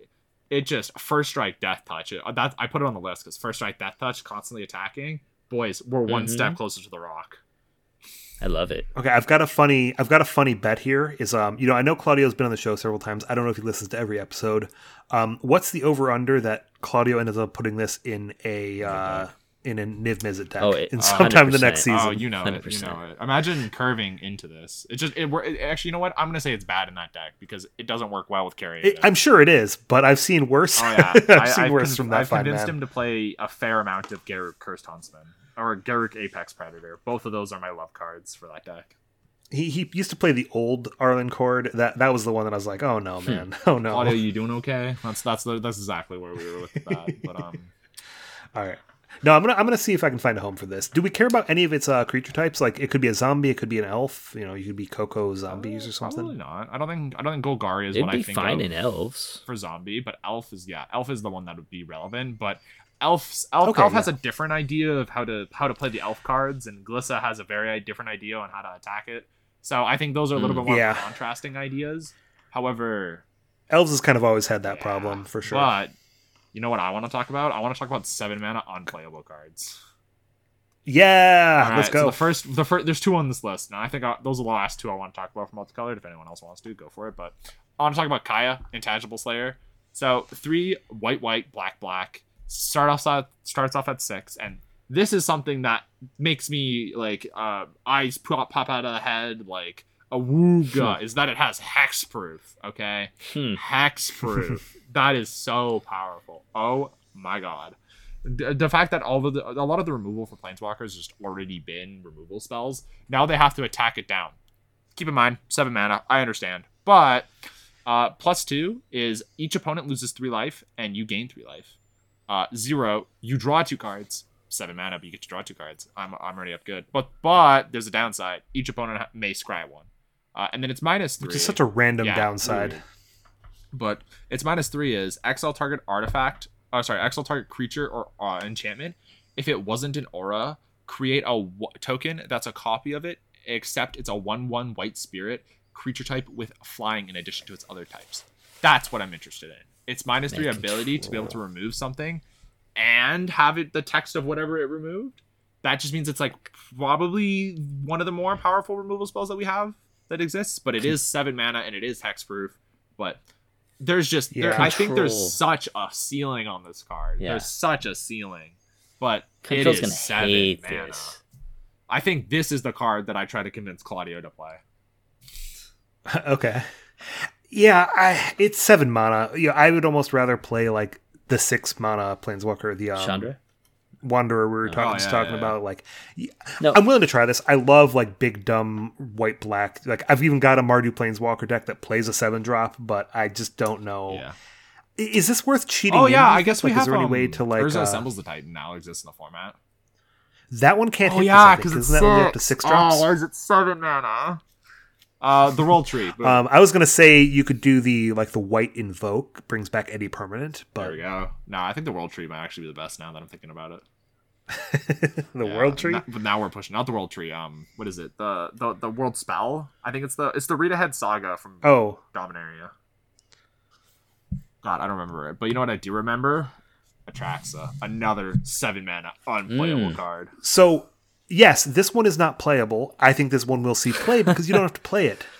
it just first strike death touch. It, that I put it on the list because first strike death touch, constantly attacking. Boys, we're one Mhm. step closer to the rock. I love it. Okay, I've got a funny I've got a funny bet here. Is um you know I know Claudio's been on the show several times. I don't know if he listens to every episode. Um, what's the over under that Claudio ends up putting this in a uh, in a Niv Mizzet deck Oh, it- in uh, sometime the 100%. next season? Oh, you know it. You know it. Imagine curving into this. It just it, it actually you know what? I'm gonna say it's bad in that deck because it doesn't work well with carrying. It- I'm sure it is, but I've seen worse. Oh yeah, I've I, seen I've, worse con- from that I've convinced man. him to play a fair amount of Garruk Cursed Huntsman or Garruk Apex Predator. Both of those are my love cards for that deck. He he used to play the old Arlinn Kord. That that was the one that I was like, oh no, man, oh no. Claudio, you doing okay? That's that's the, that's exactly where we were with that. But um, All right. No, I'm gonna I'm gonna see if I can find a home for this. Do we care about any of its uh, creature types? Like it could be a zombie, it could be an elf. You know, you could be Coco zombies or something. probably not. I don't think I don't think Golgari is It'd what be I think fine of in elves. for zombie, but elf is yeah, elf is the one that would be relevant. But elf elf, Okay, elf has a different idea of how to how to play the elf cards, and Glissa has a very different idea on how to attack it. So I think those are a little Mm, bit more yeah. contrasting ideas. However, Elves has kind of always had that Yeah, problem for sure. But you know what I want to talk about? I want to talk about seven mana unplayable cards. yeah, All let's go. So the first, the first, there's two on this list, and I think I, those are the last two I want to talk about for multicolored. If anyone else wants to, go for it. But I want to talk about Kaya, Intangible Slayer. So three white, white, black, black. Start off at, starts off at six, and this is something that makes me like uh, eyes pop, pop out of the head like a wooga. is that it has hexproof? Okay, Hmm. hexproof. that is so powerful. Oh my god. The, the fact that all of the a lot of the removal for planeswalkers has just already been removal spells. Now they have to attack it down. Keep in mind, seven mana. I understand, but uh, plus two is each opponent loses three life and you gain three life. Uh, zero, you draw two cards. Seven mana, but you get to draw two cards. I'm I'm already up good. But but there's a downside. Each opponent may scry one, uh, and then it's minus three Which is such a random Yeah, downside. really. But its minus three is exile target artifact. Oh, sorry, exile target creature or uh, enchantment. If it wasn't an aura, create a w- token that's a copy of it, except it's a one-one white spirit creature type with flying in addition to its other types. That's what I'm interested in. Its minus three Man, ability to be able to remove something and have it the text of whatever it removed. That just means it's like probably one of the more powerful removal spells that we have that exists, but it is seven mana and it is hexproof. But there's just there, I think there's such a ceiling on this card. Yeah. There's such a ceiling, but Control's it gonna is seven mana. this. I think this is the card that I try to convince Claudio to play. okay. Yeah, I it's seven mana. Yeah, I would almost rather play like the six mana planeswalker, the um, Chandra. Wanderer we were talking, Oh, just yeah, talking yeah, about. Like, No. I'm willing to try this. I love like big dumb white black. Like I've even got a Mardu Planeswalker deck that plays a seven drop, but I just don't know. Yeah. Is this worth cheating? Oh in, yeah, do I think? guess we like, have. Is there any um, way to like Urza uh, assembles the Titan now exists in the format. that one can't Oh hit? yeah, because because it's isn't that only up to six. six drops? Oh, why is it seven mana? Uh, the world tree. Um, I was gonna say you could do the like the white invoke brings back any permanent, but there we go. No, I think the world tree might actually be the best now that I'm thinking about it. the Yeah, world tree. na- but now we're pushing out the world tree. Um, what is it? The the the world spell. I think it's the it's the read ahead saga from Oh, Dominaria. God, I don't remember it, but you know what I do remember? Atraxa, another seven mana unplayable Mm. card. so yes, this one is not playable. I think this one will see play because you don't have to play it.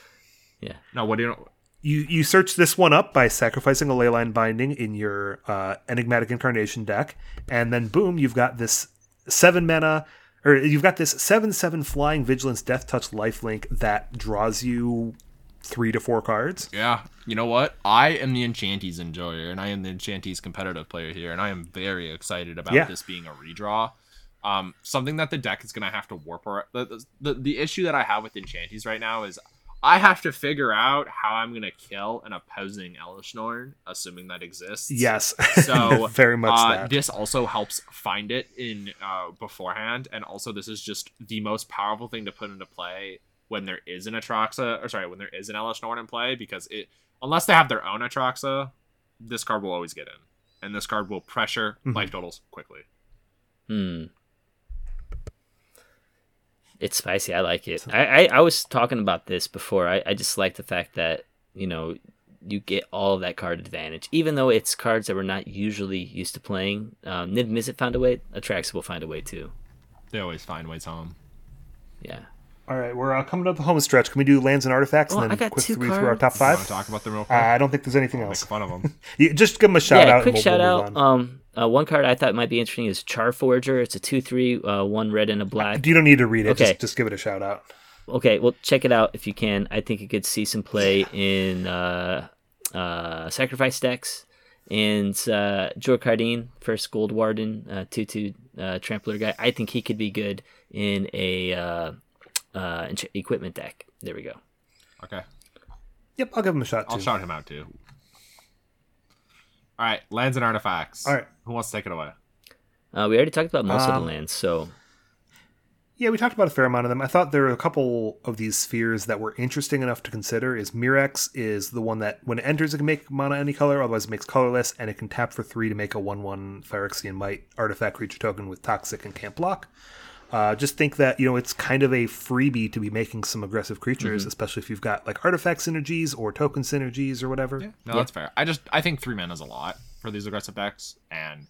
Yeah. No, what do you? know? You you search this one up by sacrificing a leyline binding in your uh, enigmatic incarnation deck, and then boom, you've got this seven mana, or you've got this seven seven flying vigilance death touch lifelink that draws you three to four cards. Yeah, you know what? I am the Enchanties enjoyer, and I am the Enchanties competitive player here, and I am very excited about Yeah. this being a redraw. Um, something that the deck is gonna have to warp. Or the, the the issue that I have with Enchanties right now is I have to figure out how I'm gonna kill an opposing Elesh Norn, assuming that exists. Yes, So very much uh, that. This also helps find it in uh, beforehand, and also this is just the most powerful thing to put into play when there is an Atraxa, or sorry, when there is an Elesh Norn in play, because it unless they have their own Atraxa, this card will always get in, and this card will pressure Mhm. life totals quickly. Hmm. It's spicy. I like it. I, I, I was talking about this before. I, I just like the fact that, you know, you get all of that card advantage. Even though it's cards that we're not usually used to playing. Um, Niv Mizzet found a way. Atraxa will find a way too. They always find ways home. Yeah. All right, we're uh, coming up the home stretch. Can we do lands and artifacts Oh, and I then got quick two three through our cards. top You five? want to talk about them real Uh, quick? I don't think there's anything Make else. fun of them. You, just give them a shout yeah, out. quick and we'll- shout we'll out. move on. Um, uh, one card I thought might be interesting is Charforger. It's a 2 3, uh, one red and a black. you don't need to read it. Okay. Just, just give it a shout out. Okay, well, check it out if you can. I think it could see some play in uh, uh, sacrifice decks. And uh, Jor Kadeen, first Goldwarden, uh, 2 2 uh, Trampler guy. I think he could be good in a uh, uh, equipment deck. There we go. Okay, Yep, I'll give him a shot too. I'll shout him out too. All right, lands and artifacts. All right. Who wants to take it away? Uh, we already talked about most of Um, the lands, so Yeah, we talked about a fair amount of them. I thought there were a couple of these spheres that were interesting enough to consider. Is Mirrex is the one that when it enters it can make mana any color, otherwise it makes colorless, and it can tap for three to make a one-one Phyrexian Mite artifact creature token with toxic and can't block. Uh, just think that you know it's kind of a freebie to be making some aggressive creatures, especially if you've got like artifact synergies or token synergies or whatever. Yeah, no, that's fair. I just I think three mana is a lot for these aggressive decks, and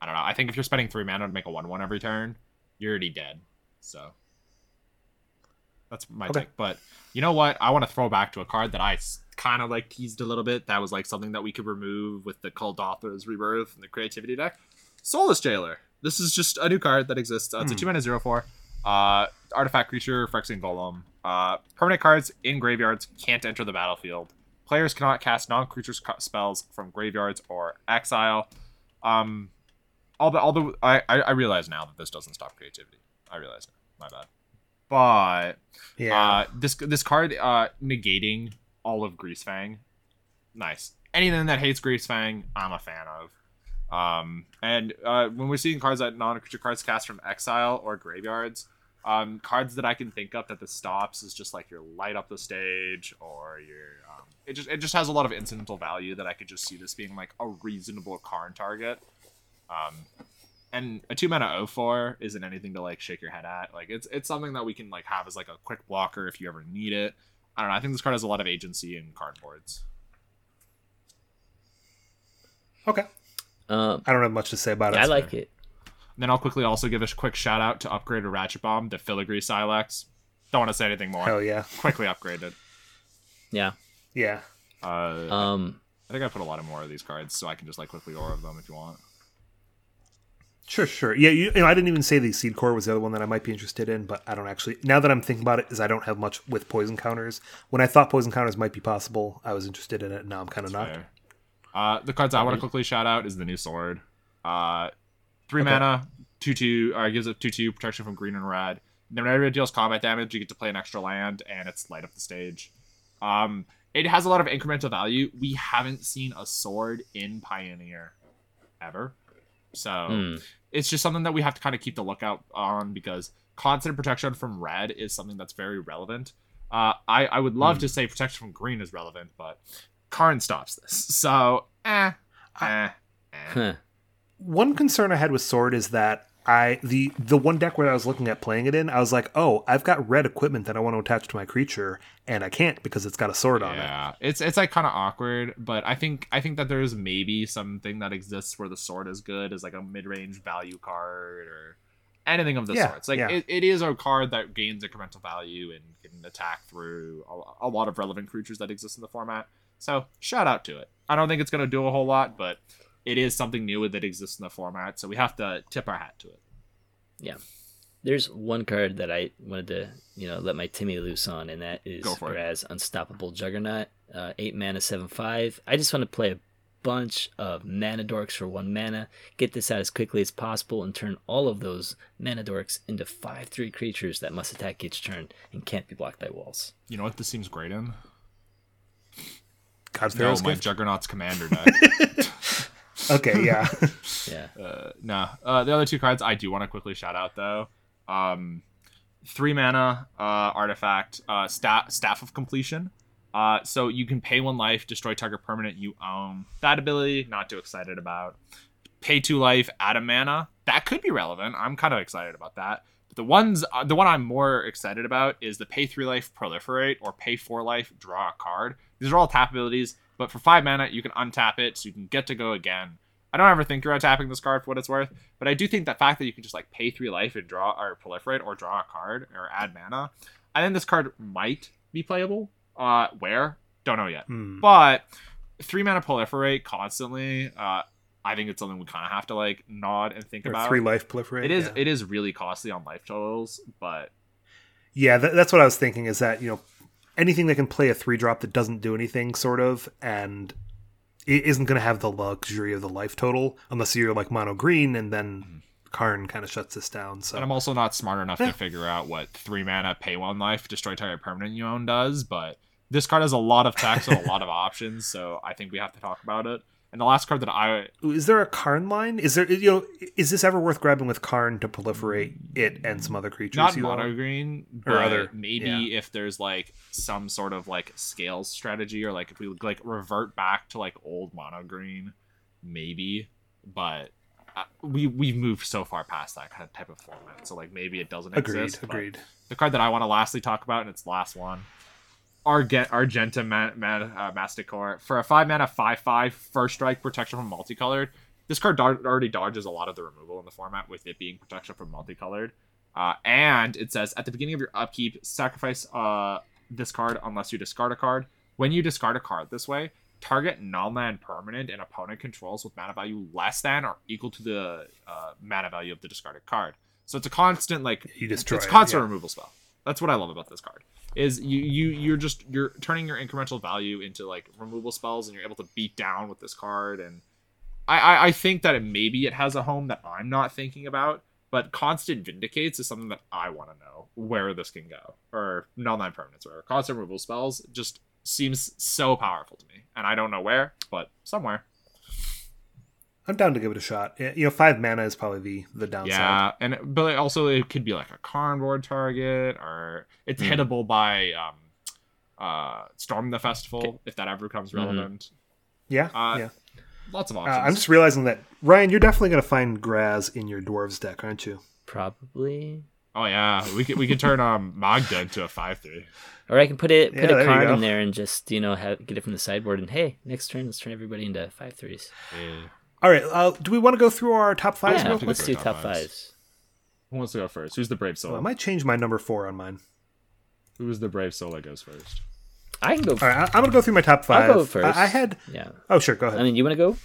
I don't know. I think if you're spending three mana to make a one-one every turn, you're already dead. So that's my Okay. take. But you know what? I want to throw back to a card that I kind of like teased a little bit. That was like something that we could remove with the Kuldotha's Rebirth and the Creativity deck. Soulless Jailer. This is just a new card that exists. Uh, it's a two mana zero four. Uh, artifact creature, Phyrexian Golem. Uh, permanent cards in graveyards can't enter the battlefield. Players cannot cast non-creature spells from graveyards or exile. Um, all the all the I I I realize now that this doesn't stop creativity. I realize now. My bad. But Yeah, uh, this this card uh, negating all of Greasefang, nice. Anything that hates Greasefang, I'm a fan of. Um, and uh, when we're seeing cards that non-creature cards cast from exile or graveyards, um, cards that I can think of that this stops is just like your light up the stage or your um, it just it just has a lot of incidental value that I could just see this being like a reasonable card target. Um, and a two mana 04 isn't anything to like shake your head at. Like it's it's something that we can like have as like a quick blocker if you ever need it. I don't know. I think this card has a lot of agency in cardboards. okay. um, I don't have much to say about it. I like it. And then I'll quickly also give a quick shout out to upgrade a Ratchet Bomb to Filigree Silex. Don't want to say anything more. Hell yeah, Quickly upgraded. Yeah. yeah. Uh, Um, I think I put a lot of more of these cards, so I can just like quickly aura of them if you want. Sure, sure. Yeah, you, you know, I didn't even say the seed core was the other one that I might be interested in, but I don't actually. Now that I'm thinking about it, is I don't have much with poison counters. When I thought poison counters might be possible, I was interested in it. Now I'm kind of not. Uh, the cards I want to quickly shout out is the new sword. Uh, three mana, two two, uh, gives it two two protection from green and red. Then, whenever it deals combat damage, you get to play an extra land, and it's light up the stage. Um, it has a lot of incremental value. We haven't seen a sword in Pioneer ever, so Hmm. it's just something that we have to kind of keep the lookout on because constant protection from red is something that's very relevant. Uh, I I would love to say protection from green is relevant, but Karn stops this. So eh, eh, eh. One concern I had with Sword is that I the the one deck where I was looking at playing it in, I was like, oh, I've got red equipment that I want to attach to my creature, and I can't because it's got a sword on it. Yeah, it's it's like kind of awkward, but I think I think that there's maybe something that exists where the sword is good as like a mid range value card or anything of the Yeah, sorts. Like yeah. it, it is a card that gains incremental value and can attack through a, a lot of relevant creatures that exist in the format. So shout out to it. I don't think it's gonna do a whole lot, but it is something new that exists in the format, so we have to tip our hat to it. Yeah. There's one card that I wanted to, you know, let my Timmy loose on, and that is Go. Graaz Unstoppable Juggernaut, uh, eight mana, seven five. I just want to play a bunch of mana dorks for one mana, get this out as quickly as possible, and turn all of those mana dorks into five three creatures that must attack each turn and can't be blocked by walls. You know what this seems great in? God's No, Pharaoh's my. Juggernaut's commander deck. Okay, yeah. Yeah. Uh, no. Uh, the other two cards I do want to quickly shout out though. Um, three mana uh, artifact, uh, sta- staff of compleation. Uh, so you can pay one life, destroy target permanent you own. That ability, not too excited about. Pay two life, add a mana. That could be relevant. I'm kind of excited about that. But the ones, uh, the one I'm more excited about is the pay three life, proliferate, or pay four life, draw a card. These are all tap abilities, but for five mana, you can untap it, so you can get to go again. I don't ever think you're tapping this card for what it's worth, but I do think the fact that you can just like pay three life and draw or proliferate or draw a card or add mana, I think this card might be playable. Uh, where? Don't know yet. Hmm. But three mana proliferate constantly. Uh, I think it's something we kind of have to like nod and think Or about. three life proliferate. It is yeah. it is really costly on life totals, but Yeah, that, that's what I was thinking. Is that you know anything that can play a three drop that doesn't do anything, sort of, and it isn't going to have the luxury of the life total unless you're like mono green, and then mm-hmm. Karn kind of shuts this down. So and I'm also not smart enough to figure out what three mana pay one life destroy target permanent you own does. But this card has a lot of text and a lot of options, so I think we have to talk about it. And the last card that I is there a Karn line? Is there you know is this ever worth grabbing with Karn to proliferate it and some other creatures? not mono green, Or other- maybe yeah. if there's like some sort of like scales strategy or like if we like revert back to like old mono green, maybe. But uh, we we've moved so far past that kind of type of format, so like maybe it doesn't Agreed. exist. Agreed. the card that I want to lastly talk about, and it's the last one. Argent, Argentum, Man, uh, Masticore. For a 5 mana 5 5 first strike protection from multicolored, this card dar- already dodges a lot of the removal in the format with it being protection from multicolored. Uh, and it says at the beginning of your upkeep, sacrifice uh, this card unless you discard a card. When you discard a card this way, target non land permanent and opponent controls with mana value less than or equal to the uh, mana value of the discarded card. So it's a constant like You destroy it's it, constant yeah. removal spell. That's what I love about this card. Is you you you're just you're turning your incremental value into like removal spells, and you're able to beat down with this card. And I I, I think that it, maybe it has a home that I'm not thinking about. But constant vindicates is something that I want to know where this can go, or non-land permanents, or constant removal spells. Just seems so powerful to me, and I don't know where, but somewhere. I'm down to give it a shot. You know, five mana is probably the the downside. Yeah, and but also it could be like a carnivore target, or it's Hmm. hittable by um, uh, storm the festival if that ever becomes Mhm. relevant. Yeah, Uh, yeah. Lots of Uh, options. I'm just realizing that Ryan, you're definitely going to find Graaz in your dwarves deck, aren't you? Probably. oh yeah, we could we could turn um Magda into a five three. Or I can put it put there a card in there and just you know have, get it from the sideboard and hey next turn let's turn everybody into five threes. All right. Uh, do we want to go through our top fives yeah, real to quick? let's do Top top fives. fives. Who wants to go first? Who's the brave soul? Well, I might change my number four on mine. Who's the brave soul that goes first? I can go. All right, I- I'm going to go through my top 5 I'll go first. I, I had. Yeah. Oh, sure. Go ahead. I mean, you want to go?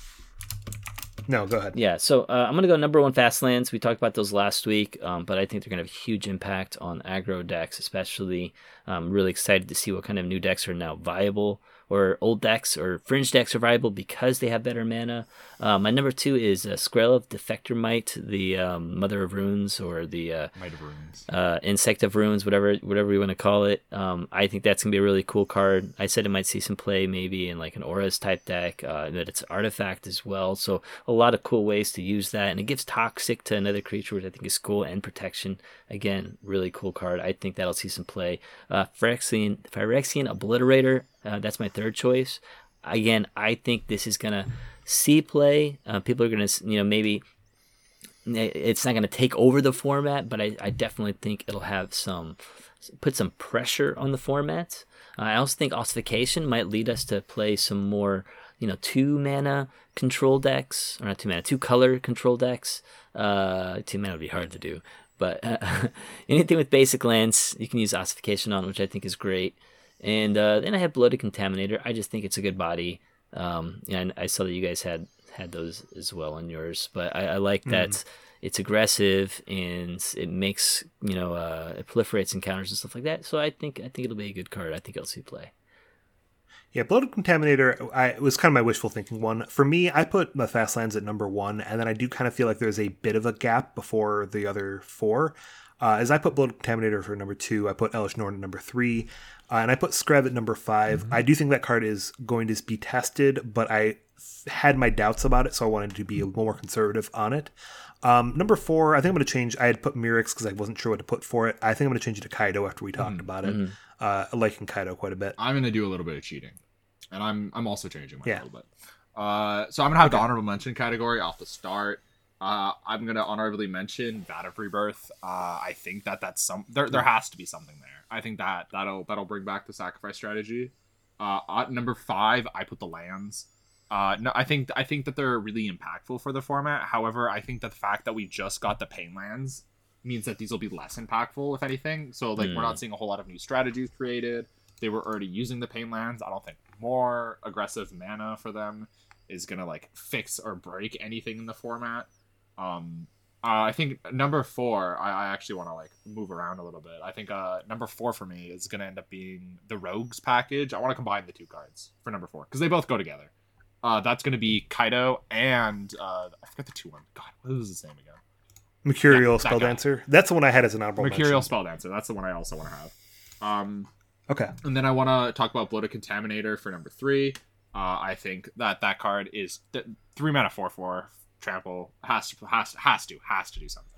no, go ahead. Yeah, so uh, I'm going to go number one Fastlands. We talked about those last week, um, but I think they're going to have a huge impact on aggro decks, especially. I'm really excited to see what kind of new decks are now viable or old decks or fringe decks are viable because they have better mana. Uh, my number two is uh, of Defector Mite, the um, Mother of Runes or the uh, Might of Runes. uh, Insect of Runes, whatever whatever you want to call it. Um, I think that's gonna be a really cool card. I said it might see some play maybe in like an Auras type deck. Uh, that it's artifact as well, so a lot of cool ways to use that, and it gives toxic to another creature, which I think is cool, and protection. Again, really cool card. I think that'll see some play. Uh, Phyrexian, Phyrexian Obliterator. Uh, that's my third choice. Again, I think this is gonna see play. Uh, people are gonna, you know, maybe it's not going to take over the format, but I, I, definitely think it'll have some put some pressure on the format. Uh, I also think ossification might lead us to play some more, you know, two mana control decks, or not two mana, two color control decks. Uh, two mana would be hard to do, but uh, anything with basic lands you can use ossification on, which I think is great. And uh, then I have bloated contaminator. I just think it's a good body. Um, and I saw that you guys had had those as well on yours, but I, I like that mm. it's aggressive and it makes you know uh, it proliferates encounters and stuff like that. So I think I think it'll be a good card. I think it'll see play. Yeah, Bloated Contaminator I, it was kind of my wishful thinking one. For me, I put the Fastlands at number one, and then I do kind of feel like there's a bit of a gap before the other four. Uh, as I put Bloated Contaminator for number two, I put Elesh Norn at number three, uh, and I put Skrelv at number 5 mm-hmm. I do think that card is going to be tested, but I had my doubts about it, so I wanted to be a little more conservative on it. Um, number four, I think I'm going to change. I had put Mirrex because I wasn't sure what to put for it. I think I'm going to change it to Kaito after we talked mm-hmm. about it. Mm-hmm. Uh, liking Kaito quite a bit. I'm going to do a little bit of cheating, and I'm I'm also changing mine yeah. a little bit. Uh, so I'm gonna have okay. the honorable mention category off the start. Uh, I'm gonna honorably mention Vat of Rebirth. Uh, I think that that's some there. There has to be something there. I think that that'll that'll bring back the sacrifice strategy. Uh, at number five, I put the lands. Uh, no, I think I think that they're really impactful for the format. However, I think that the fact that we just got the pain lands means that these will be less impactful, if anything. So like mm. we're not hmm. seeing a whole lot of new strategies created. They were already using the pain lands. I don't think more aggressive mana for them is gonna like fix or break anything in the format. Um, uh, I think number four, I, I actually want to like move around a little bit. I think uh, number four for me is going to end up being the Rogues package. I want to combine the two cards for number four because they both go together. Uh, that's going to be Kaito and uh, I forgot the two one. God, what was his name again? Mercurial yeah, Spell Dancer. That's the one I had as an honorable. Mercurial Spelldancer. That's the one I also want to have. Um, okay. And then I want to talk about Bloated Contaminator for number three. Uh, I think that that card is th- three mana four four trample has to has to, has to has to do something.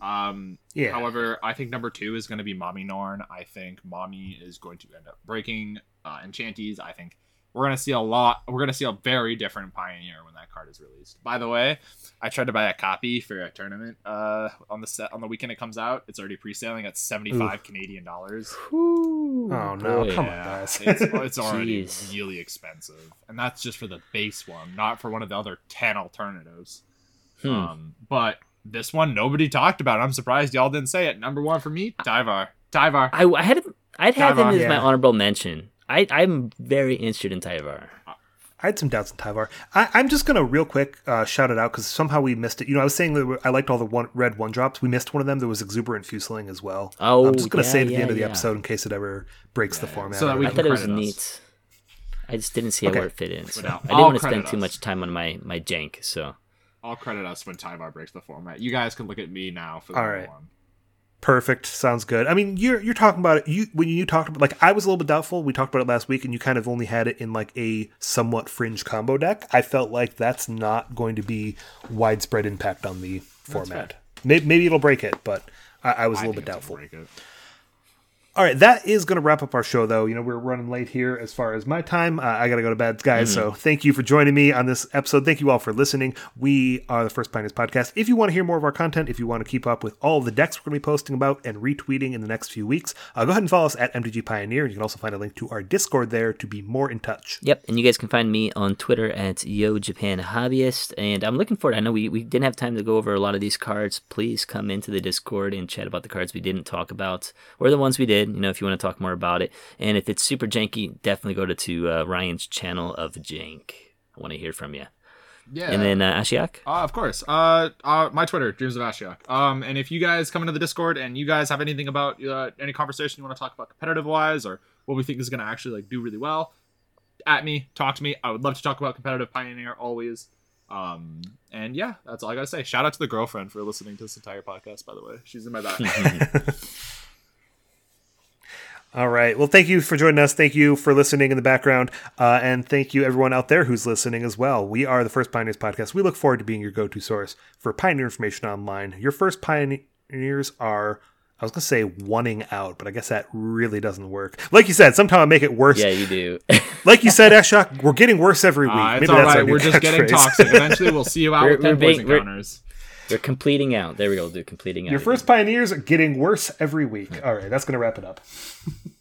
Um, yeah. However, I think number two is going to be Mommy Norn. I think Mommy is going to end up breaking uh, Enchanties. I think we're going to see a lot. We're going to see a very different Pioneer when that card is released. By the way, I tried to buy a copy for a tournament uh, on the set on the weekend it comes out. It's already pre-selling at seventy five Canadian dollars. Oh no! Boy. Come on, guys. it's, it's already really expensive, and that's just for the base one, not for one of the other ten alternatives. Hmm. Um, but this one nobody talked about. I'm surprised y'all didn't say it. Number one for me, Tyvar. Tyvar. I, I had I'd have Tyvar, him as yeah. my honorable mention. I, I'm very interested in Tyvar. I had some doubts in Tyvar. I, am just gonna real quick uh, shout it out because somehow we missed it. You know, I was saying that I liked all the one, red one drops. We missed one of them. There was exuberant fuseling as well. Oh, I'm just gonna yeah, say it at yeah, the end of the yeah. episode in case it ever breaks the format. So that we I thought it was neat. I just didn't see okay. where it fit in. So I didn't want to spend us. too much time on my my jank. So I'll credit us when Tyvar breaks the format. You guys can look at me now for the all right. one. Perfect. Sounds good. I mean, you're you're talking about it. You when you talked about like I was a little bit doubtful. We talked about it last week, and you kind of only had it in like a somewhat fringe combo deck. I felt like that's not going to be widespread impact on the format. Maybe, maybe, it'll break it, but I, I was a little bit doubtful. All right, that is going to wrap up our show, though. You know, we're running late here as far as my time. Uh, I got to go to bed, guys. Mm-hmm. So thank you for joining me on this episode. Thank you all for listening. We are the First Pioneers Podcast. If you want to hear more of our content, if you want to keep up with all the decks we're going to be posting about and retweeting in the next few weeks, uh, go ahead and follow us at MTG Pioneer. You can also find a link to our Discord there to be more in touch. Yep, and you guys can find me on Twitter at Yo Japan Hobbyist. And I'm looking forward. I know we, we didn't have time to go over a lot of these cards. Please come into the Discord and chat about the cards we didn't talk about or the ones we did. You know, if you want to talk more about it. And if it's super janky, definitely go to, to uh, Ryan's channel of jank. I want to hear from you. Yeah. And then uh, Ashiok? Uh, of course. Uh, uh, my Twitter, Dreams of Ashiok. Um, and if you guys come into the Discord and you guys have anything about uh, any conversation you want to talk about competitive wise or what we think is going to actually like do really well, at me, talk to me. I would love to talk about competitive pioneer always. Um, and yeah, that's all I gotta say. Shout out to the girlfriend for listening to this entire podcast. By the way, she's in my back. All right. Well, thank you for joining us. Thank you for listening in the background. Uh, and thank you, everyone out there who's listening as well. We are the First Pioneers Podcast. We look forward to being your go to source for pioneer information online. Your first pioneers are, I was going to say, wanting out, but I guess that really doesn't work. Like you said, sometimes I make it worse. Yeah, you do. like you said, Ashiok, we're getting worse every week. Uh, it's Maybe all that's right. We're just getting catchphrase. toxic. Eventually, we'll see you out We're- with ten we're being- poison we're- counters. We're completing out. There we go. Do completing out. Your first pioneers are getting worse every week. Hmm. All right, that's going to wrap it up.